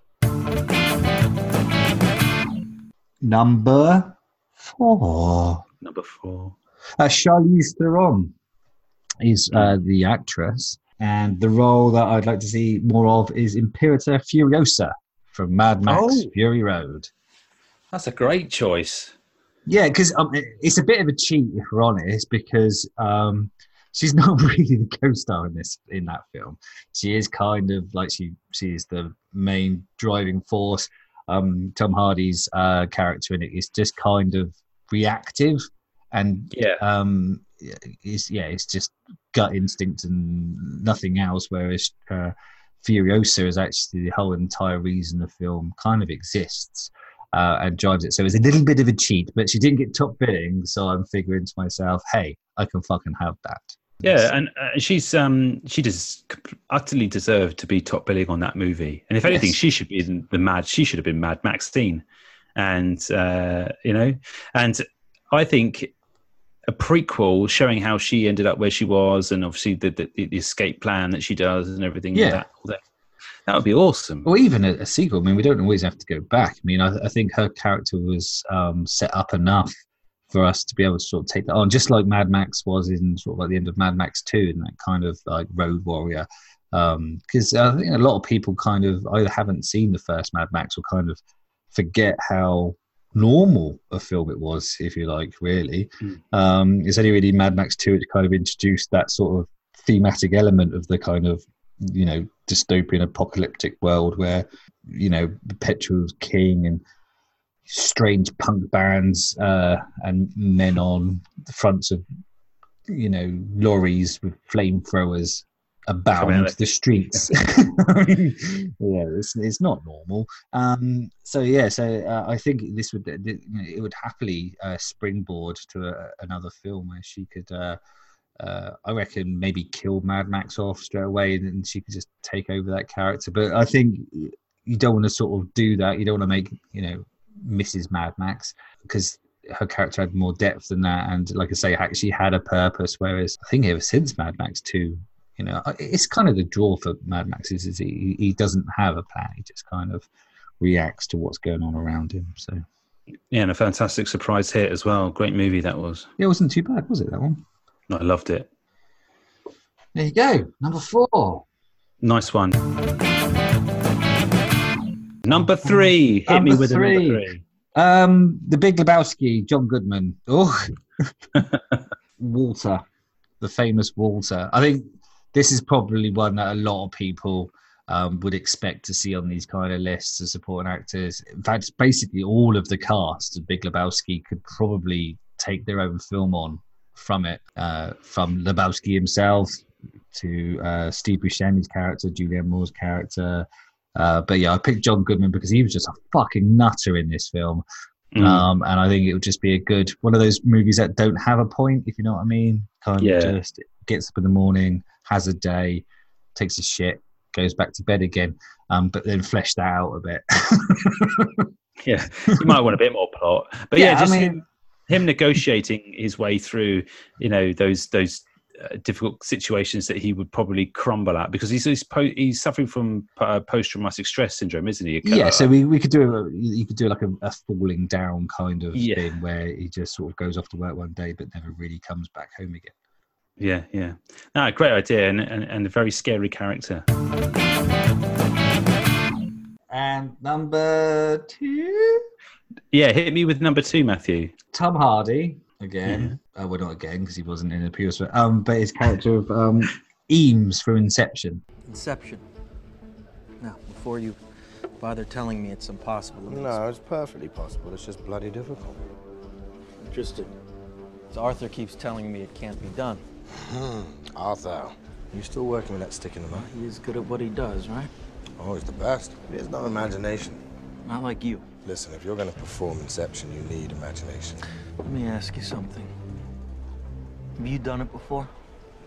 Number four. Number four. Uh, Charlize Theron is uh, the actress, and the role that I'd like to see more of is Imperator Furiosa from Mad Max Oh. Fury Road. That's a great choice. Yeah, because um, it's a bit of a cheat if we're honest, because um, she's not really the co-star in this in that film. She is kind of like she she is the main driving force. Um, Tom Hardy's uh, character in it is just kind of reactive, and Yeah. um, is yeah, it's just gut instinct and nothing else. Whereas uh, Furiosa is actually the whole entire reason the film kind of exists uh, and drives it. So it's a little bit of a cheat, but she didn't get top billing, so I'm figuring to myself, hey, I can fucking have that. Yeah, and uh, she's um she does utterly deserve to be top billing on that movie. And if anything, Yes. she should be in the Mad. She should have been Mad Maxine, and uh, you know, and I think a prequel showing how she ended up where she was, and obviously the the, the escape plan that she does and everything. Yeah. that, that that would be awesome. Or even a, a sequel. I mean, we don't always have to go back. I mean, I, I think her character was um, set up enough for us to be able to sort of take that on, just like Mad Max was in sort of at the end of Mad Max 2 and that kind of like road warrior. Because I think a lot of people kind of either haven't seen the first Mad Max or kind of forget how normal a film it was, if you like, really. Mm. Um, it's only really Mad Max 2 which kind of introduced that sort of thematic element of the kind of you know dystopian apocalyptic world where you know petrol's king and strange punk bands uh, and men on the fronts of you know lorries with flamethrowers abound the streets yeah it's, it's not normal um so yeah so uh, i think this would it would happily uh, springboard to a, another film where she could uh uh, I reckon maybe kill Mad Max off straight away, and then she could just take over that character. But I think you don't want to sort of do that. You don't want to make you know Mrs. Mad Max because her character had more depth than that, and like I say, she had a purpose. Whereas I think ever since Mad Max Two, you know, it's kind of the draw for Mad Max is, is he he doesn't have a plan. He just kind of reacts to what's going on around him. So Yeah, and a fantastic surprise hit as well. Great movie that was. yeah, it wasn't too bad, was it? That one. I loved it. There you go, number four. Nice one. Number three. Hit me with three. number three. Um, the Big Lebowski, John Goodman. Oh, Walter, the famous Walter. I think this is probably one that a lot of people um, would expect to see on these kind of lists of supporting actors. In fact, basically all of the cast of Big Lebowski could probably take their own film on from it, uh, from Lebowski himself to uh, Steve Buscemi's character, Julianne Moore's character. Uh, but yeah, I picked John Goodman because he was just a fucking nutter in this film. Mm. Um, and I think it would just be a good one of those movies that don't have a point, if you know what I mean. Kind Yeah. of just gets up in the morning, has a day, takes a shit, goes back to bed again, um, but then flesh that out a bit. Yeah, you might want a bit more plot, but yeah, Yeah, I just mean- him, him negotiating his way through, you know, those those uh, difficult situations that he would probably crumble at because he's he's, po- he's suffering from uh, post traumatic stress syndrome, isn't he? yeah, so we, we could do a, you could do like a, a falling down kind of Yeah. thing where he just sort of goes off to work one day but never really comes back home again. Yeah, yeah. No, great idea and, and and a very scary character. And number two, Yeah, hit me with number two, Matthew. Tom Hardy again. Uh, well, not again because he wasn't in the previous one. Um, but his character of um, Eames from Inception. Inception. Now, before you bother telling me it's impossible. No, it's perfectly possible. It's just bloody difficult. Interesting. So Arthur keeps telling me it can't be done. Hmm. Arthur, you still working with that stick in the mud? He's good at what he does, right? Oh, he's the best. He has no imagination. Not like you. Listen, if you're going to perform Inception, you need imagination. Let me ask you something. Have you done it before?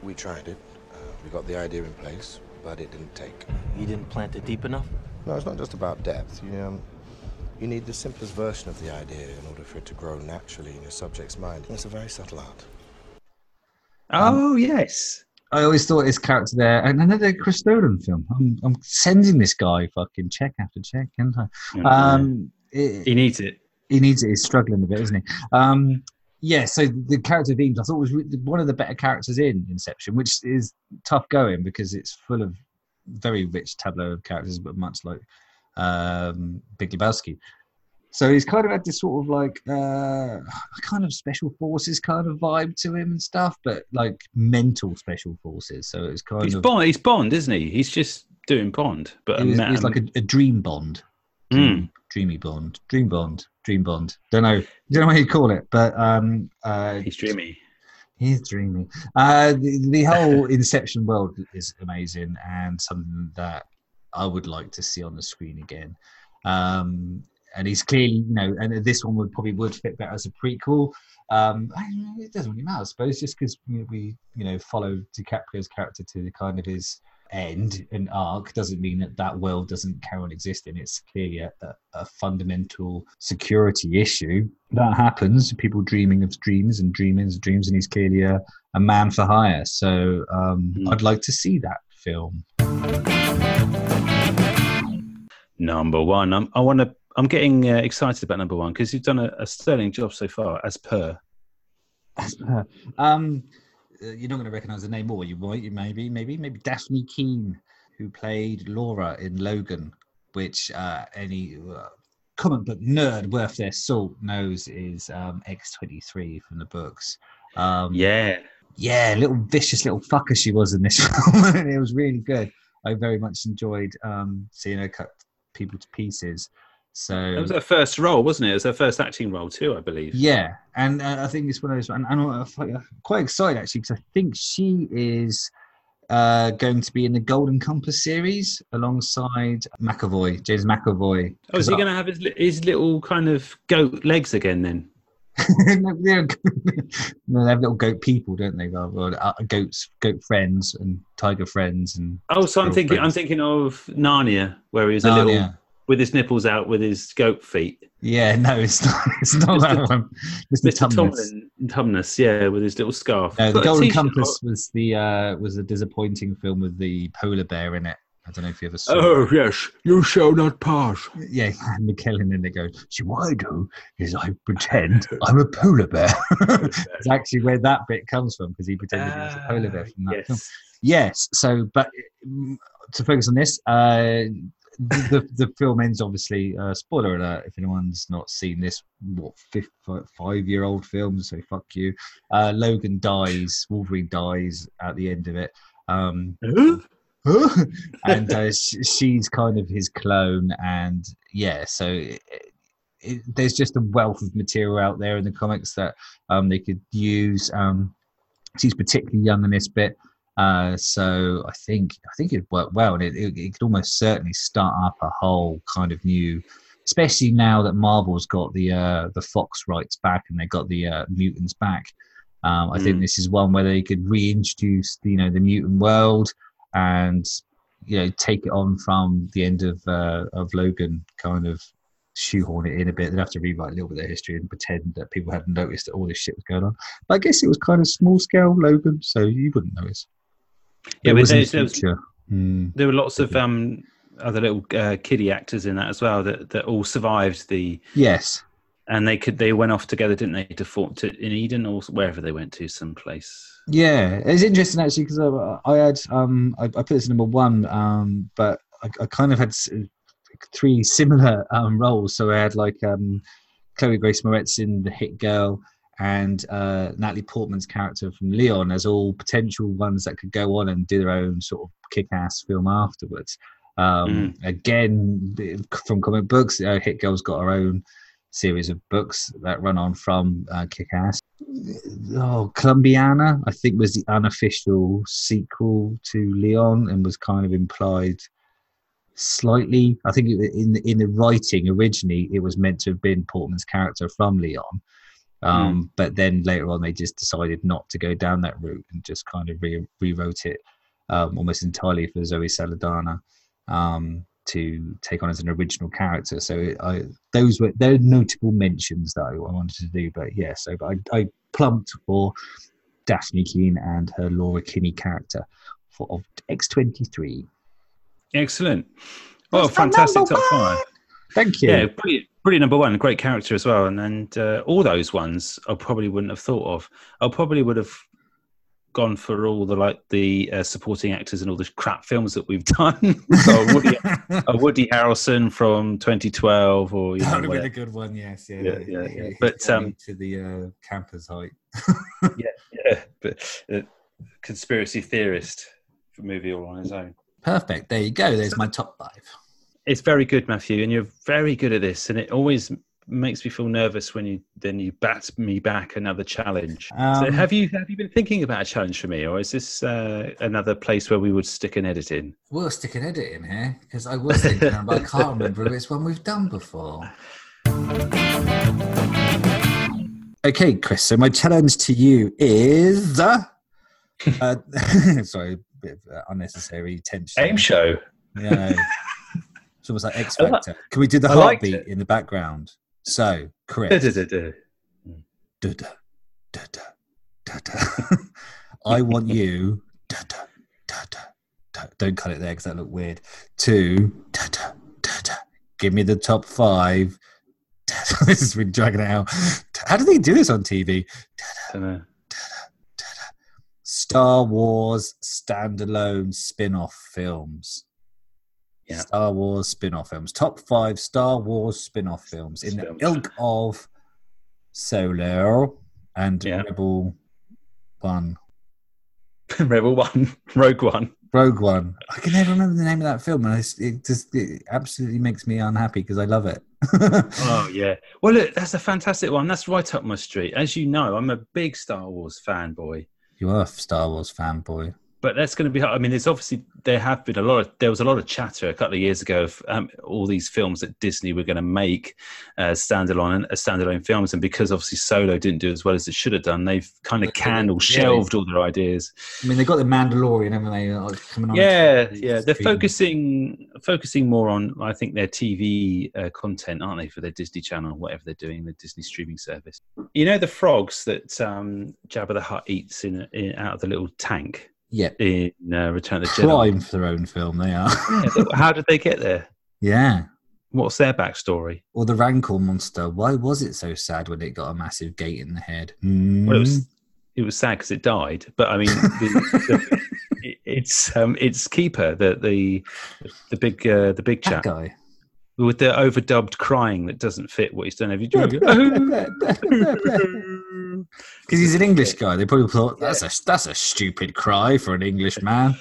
We tried it. Uh, we got the idea in place, but it didn't take. You didn't plant it deep enough? No, it's not just about depth. You, um, you need the simplest version of the idea in order for it to grow naturally in your subject's mind. It's a very subtle art. Oh yes, I always thought his character there, and another Chris Nolan film. I'm, I'm sending this guy fucking check after check, can't I? Um, it- he needs it. he needs it. He's struggling a bit, isn't he? Um, yeah. So the character of Eames, I thought was one of the better characters in Inception, which is tough going because it's full of very rich tableau of characters, but much like um, Big Lebowski. So he's kind of had this sort of like uh, kind of special forces kind of vibe to him and stuff, but like mental special forces. So it's kind He's of Bond. He's Bond, isn't he? He's just doing Bond, but he was, a he was like a, a dream Bond, Mm. dreamy Bond, dream Bond, dream Bond. Don't know, don't know what you call it, but um, uh, he's dreamy. He's dreamy. Uh, the, the whole Inception world is amazing and something that I would like to see on the screen again. Um, and he's clearly, you know, and this one would probably would fit better as a prequel. Um, know, it doesn't really matter, I suppose, just because we, you know, follow DiCaprio's character to the kind of his end and arc doesn't mean that that world doesn't carry on existing. It's clearly a, a, a fundamental security issue that happens. People dreaming of dreams and dreaming of dreams, and he's clearly a, a man for hire. So um, I'd like to see that film. Number one. I'm, I want to. I'm getting uh, excited about number one because you've done a, a sterling job so far, as per. um, uh, you're not going to recognise the name, or you might. You maybe, maybe, maybe Dafne Keen, who played Laura in Logan, which uh, any uh, comic book nerd worth their salt knows is um, X23 from the books. Um, yeah, yeah, little vicious little fucker she was in this film, and it was really good. I very much enjoyed um, seeing her cut people to pieces. So That was her first role, wasn't it? It was her first acting role too, I believe. yeah, and uh, I think it's one of those, and, and I'm quite excited actually because I think she is uh, going to be in the Golden Compass series alongside McAvoy, James McAvoy. Oh, is he going to have his his little kind of goat legs again then? no, they have little goat people, don't they? Well, uh, goats, goat friends, and tiger friends, and Oh, so I'm thinking I'm thinking of Narnia, where he was a little. With his nipples out with his goat feet. Yeah, no, it's not. It's not that one. Mr. Mr. Tumnus. Tumnus, yeah, with his little scarf. No, the Golden Compass was the uh, was a disappointing film with the polar bear in it. I don't know if you ever saw. Oh it. yes, you shall not pass. Yeah, and McKellen and they go. See, what I do is I pretend I'm a polar bear. it's actually where that bit comes from because he pretended he was a polar bear from that yes. film. Yes. So, but mm, to focus on this, uh, the, the film ends obviously. Uh, spoiler alert! If anyone's not seen this, what fifth, five year old film, so fuck you. Uh, Logan dies. Wolverine dies at the end of it. Um, and uh, she's kind of his clone, and yeah, so. It, it, there's just a wealth of material out there in the comics that um, they could use. Um, she's particularly young in this bit, uh, so I think I think it'd work well, and it, it, it could almost certainly start up a whole kind of new, especially now that Marvel's got the uh, the Fox rights back and they got the uh, mutants back. Um, I think Mm. this is one where they could reintroduce, you know, the mutant world and you know take it on from the end of uh, of Logan, kind of shoehorn it in a bit. They'd have to rewrite a little bit of their history and pretend that people hadn't noticed that all this shit was going on. But I guess it was kind of small scale Logan, so you wouldn't notice. Yeah, but there, there was. Mm. there were lots of um, other little uh, kiddie actors in that as well that, that all survived the Yes. and they could they went off together, didn't they, to fort to in Eden or wherever they went to, someplace. Yeah, it's interesting actually because I, I had um I, I put this number one um but I, I kind of had three similar um roles. So I had like um Chloe Grace Moretz in The Hit Girl and uh, Natalie Portman's character from Leon as all potential ones that could go on and do their own sort of kick-ass film afterwards. Um, Again, from comic books, uh, Hit Girl's got her own series of books that run on from uh, Kick-Ass. Oh, Colombiana, I think, was the unofficial sequel to Leon and was kind of implied slightly. I think it, in the, in the writing originally, it was meant to have been Portman's character from Leon. Um, But then later on, they just decided not to go down that route and just kind of re- rewrote it um, almost entirely for Zoe Saladana um, to take on as an original character. So I, those were they're notable mentions that I, I wanted to do. But yeah, so but I, I plumped for Dafne Keen and her Laura Kinney character for of X twenty three. Excellent. Oh, That's fantastic top five. Thank you. Yeah, brilliant, brilliant number one. Great character as well. And and uh, all those ones I probably wouldn't have thought of. I probably would have gone for all the like the uh, supporting actors and all the crap films that we've done. so a Woody, a Woody Harrelson from 2012, or you That know, would have been a good one, yes. Yeah, Yeah, yeah, yeah. He- But, he got me um, to the uh, campers height. yeah, yeah, but uh, conspiracy theorist for movie all on his own. Perfect. There you go. There's my top five. It's very good, Matthew, and you're very good at this. And it always makes me feel nervous when you then you bat me back another challenge. so Um, have you have you been thinking about a challenge for me, or is this uh, another place where we would stick an edit in? We'll stick an edit in here because I was thinking, but I can't remember if it's one we've done before. Okay, Chris. So my challenge to you is, uh, uh, sorry, a bit of uh, unnecessary tension. Game show. Yeah, it's almost like X Factor. Can we do the heartbeat in the background? So, Chris. I want you. Da-da, da-da, da- Don't cut it there because that looked weird. To give me the top five. This is really dragging out. How do they do this on TV? Star Wars standalone spin-off films. Yeah. Star Wars spin-off films. Top five Star Wars spin-off films in the ilk of Solo and Yeah. Rebel One. Rebel One, Rogue One. Rogue One. I can never remember the name of that film, and it's, it just it absolutely makes me unhappy because I love it. Oh yeah. Well, look, that's a fantastic one. That's right up my street. As you know, I'm a big Star Wars fanboy. you are a Star Wars fanboy. But that's going to be. I mean, there's obviously there have been a lot of there was a lot of chatter a couple of years ago of um, all these films that Disney were going to make uh, standalone uh, standalone films, and because obviously Solo didn't do as well as it should have done, they've kind of canned or shelved all their ideas. I mean, they got the Mandalorian, haven't they? like, Coming on. Yeah, yeah, they're focusing focusing more on I think their TV uh, content, aren't they, for their Disney Channel, whatever they're doing, the Disney streaming service. You know the frogs that um, Jabba the Hutt eats in, in out of the little tank Yeah, in uh, Return of the Jedi. crime for their own film. They are. Yeah, how did they get there? yeah. What's their backstory? Or the Rancor monster. Why was it so sad when it got a massive gate in the head? Hmm. Well, it was it was sad because it died, but I mean, the, the, it's um, it's keeper the the the big uh, the big that guy. With the overdubbed crying that doesn't fit what he's done. Have you Because he's an English guy. They probably thought that's a that's a stupid cry for an English man.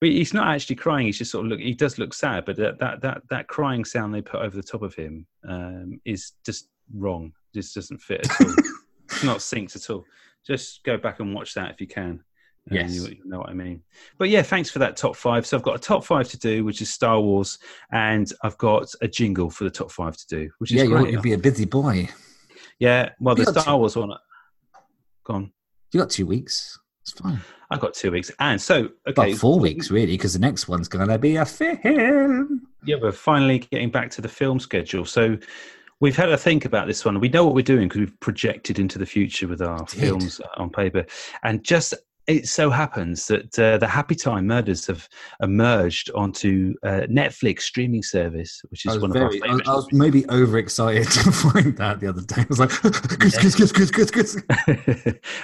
But he's not actually crying. He's just sort of look. He does look sad, but that that that, that crying sound they put over the top of him um, is just wrong. Just doesn't fit at all. it's not synced at all. Just go back and watch that if you can. Yes. you, you know what I mean. But yeah, thanks for that top five. So I've got a top five to do, which is Star Wars, and I've got a jingle for the top five to do, which is Yeah, you'll, great. you'll be a busy boy. yeah, well, the You got Star two- Wars one. Gone. You got two weeks. It's fine. I've got two weeks, and so okay, About four weeks, really, because the next one's going to be a film. Yeah, we're finally getting back to the film schedule. So we've had to think about this one. We know what we're doing because we've projected into the future with our films on paper. And just it so happens that uh, the Happy Time Murders have emerged onto uh, Netflix streaming service, which is one very, of I, our was, I was maybe overexcited to find that the other day. I was like, goose, goose, goose, goose, goose, goose.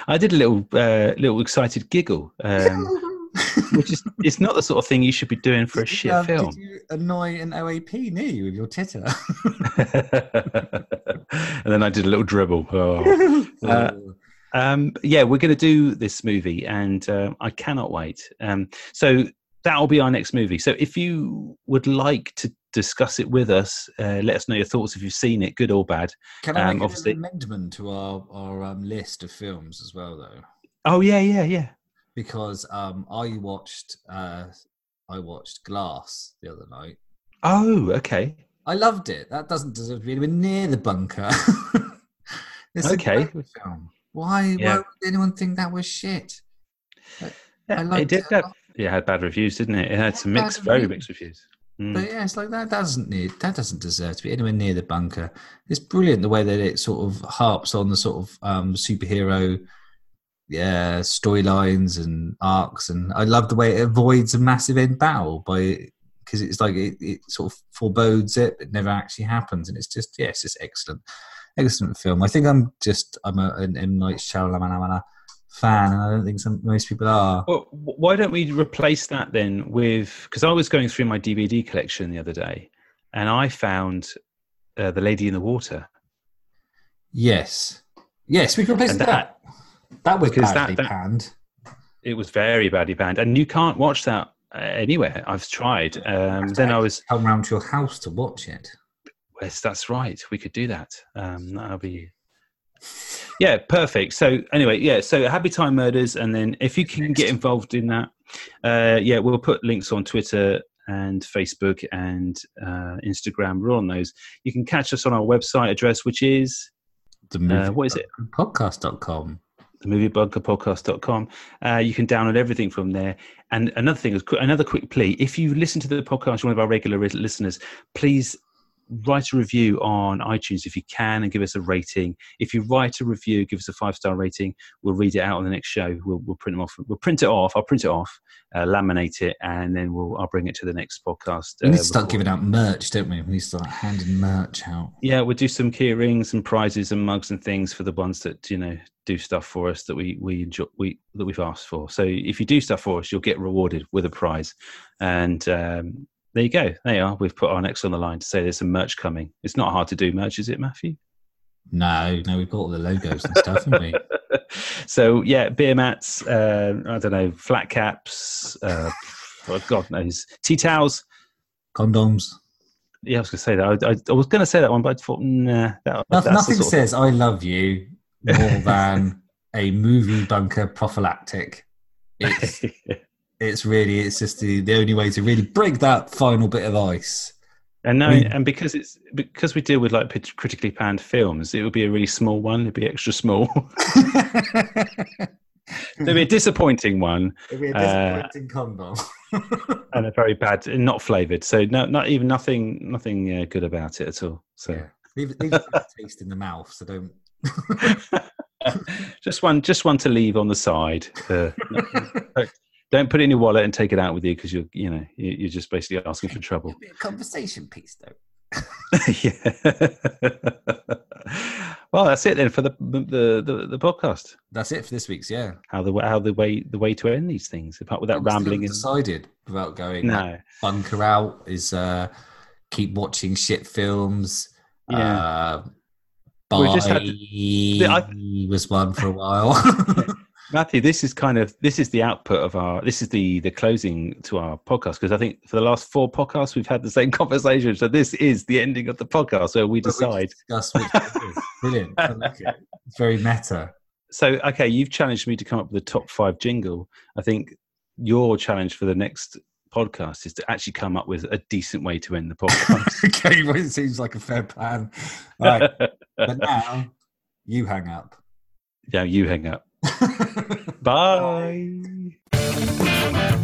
I did a little, uh, little excited giggle, um, which is it's not the sort of thing you should be doing for a shit Um, film. Did you annoy an OAP near you with your titter? and then I did a little dribble. Oh. Uh, um, yeah, we're going to do this movie, and um, I cannot wait. Um, so that'll be our next movie. So if you would like to discuss it with us, uh, let us know your thoughts if you've seen it, good or bad. Can I Um, make an obviously- amendment to our, our um, list of films as well, though? Oh yeah, yeah, yeah. Because um, I watched uh, I watched Glass the other night. Oh, okay, I loved it. That doesn't deserve to be anywhere near the bunker. It's a Okay. film. Why, Yeah. why would anyone think that was shit? I Yeah, it did it have, yeah, it had bad reviews, didn't it? It had some mixed, very reviews. mixed reviews. Mm. But yeah, it's like that doesn't need that doesn't deserve to be anywhere near the bunker. It's brilliant the way that it sort of harps on the sort of um, superhero yeah storylines and arcs, and I love the way it avoids a massive end battle by because it's like it, it sort of forebodes it, but never actually happens, and it's just yeah, it's just excellent, excellent film. I think I'm just I'm a, an M Night Shyamalan fan, and I don't think some most people are. Well, why don't we replace that then with? Because I was going through my DVD collection the other day, and I found uh, the Lady in the Water. Yes, yes, we can replace that. that- That was because badly that- panned. It was very badly banned, and you can't watch that uh, anywhere. I've tried. Um, then I was come round to your house to watch it. Yes, that's right. We could do that. Um, that'll be. Yeah, perfect. So anyway, yeah. So Happy Time Murders, and then if you can get involved in that, uh, yeah, we'll put links on Twitter and Facebook and uh, Instagram. We're on those. You can catch us on our website address, which is The movie uh, what is it? Podcast.com. the moviebunkerpodcast.com. Uh, you can download everything from there. And another thing is another quick plea: if you listen to the podcast, you're one of our regular listeners, please write a review on iTunes if you can and give us a rating. If you write a review, give us a five star rating. We'll read it out on the next show. We'll, we'll print them off. We'll print it off. I'll print it off, uh, laminate it, and then we'll I'll bring it to the next podcast. We need uh, to start before- giving out merch, don't we? We need to start handing merch out. yeah, we'll do some key rings and prizes and mugs and things for the ones that you know do stuff for us that we we enjoy we that we've asked for. So if you do stuff for us, you'll get rewarded with a prize. And um, there you go. There you are. We've put our necks on the line to say there's some merch coming. It's not hard to do merch, is it, Matthew? No, no, we've got all the logos and stuff, haven't we? so yeah, beer mats. Uh, I don't know, flat caps. Uh, oh, God knows, tea towels. Condoms. Yeah, I was going to say that. I, I, I was going to say that one, but I thought, nah, that, that's nothing says I love you more than a movie bunker prophylactic. It's, it's really, it's just the, the only way to really break that final bit of ice. And no, I mean- and because it's because we deal with like critically panned films, it would be a really small one. It'd be extra small. It'd be a disappointing one It'd be a Uh, disappointing condom. and a very bad, and not flavored. So no, not even nothing, nothing uh, good about it at all. So leave, leave it a taste in the mouth, so don't. just one, just one to leave on the side. Uh, don't- put it in your wallet and take it out with you because you're, you know, you- you're just basically asking for trouble. Be a conversation piece, though. yeah. well, that's it then for the the the, the podcast. That's it for this week's. Yeah, How the how the way the way to end these things apart without still rambling and decided without going. No. like, bunker out is uh, keep watching shit films. Yeah. Uh, We just had to- was one for a while. Matthew, this is kind of this is the output of our this is the the closing to our podcast because I think for the last four podcasts we've had the same conversation. So this is the ending of the podcast where we decide. Discuss one it is. Brilliant. I like it. It's very meta. So okay, you've challenged me to come up with a top five jingle. I think your challenge for the next podcast is to actually come up with a decent way to end the podcast. okay, well, it seems like a fair plan. All right, but now you hang up. yeah, you hang up. Bye. Bye.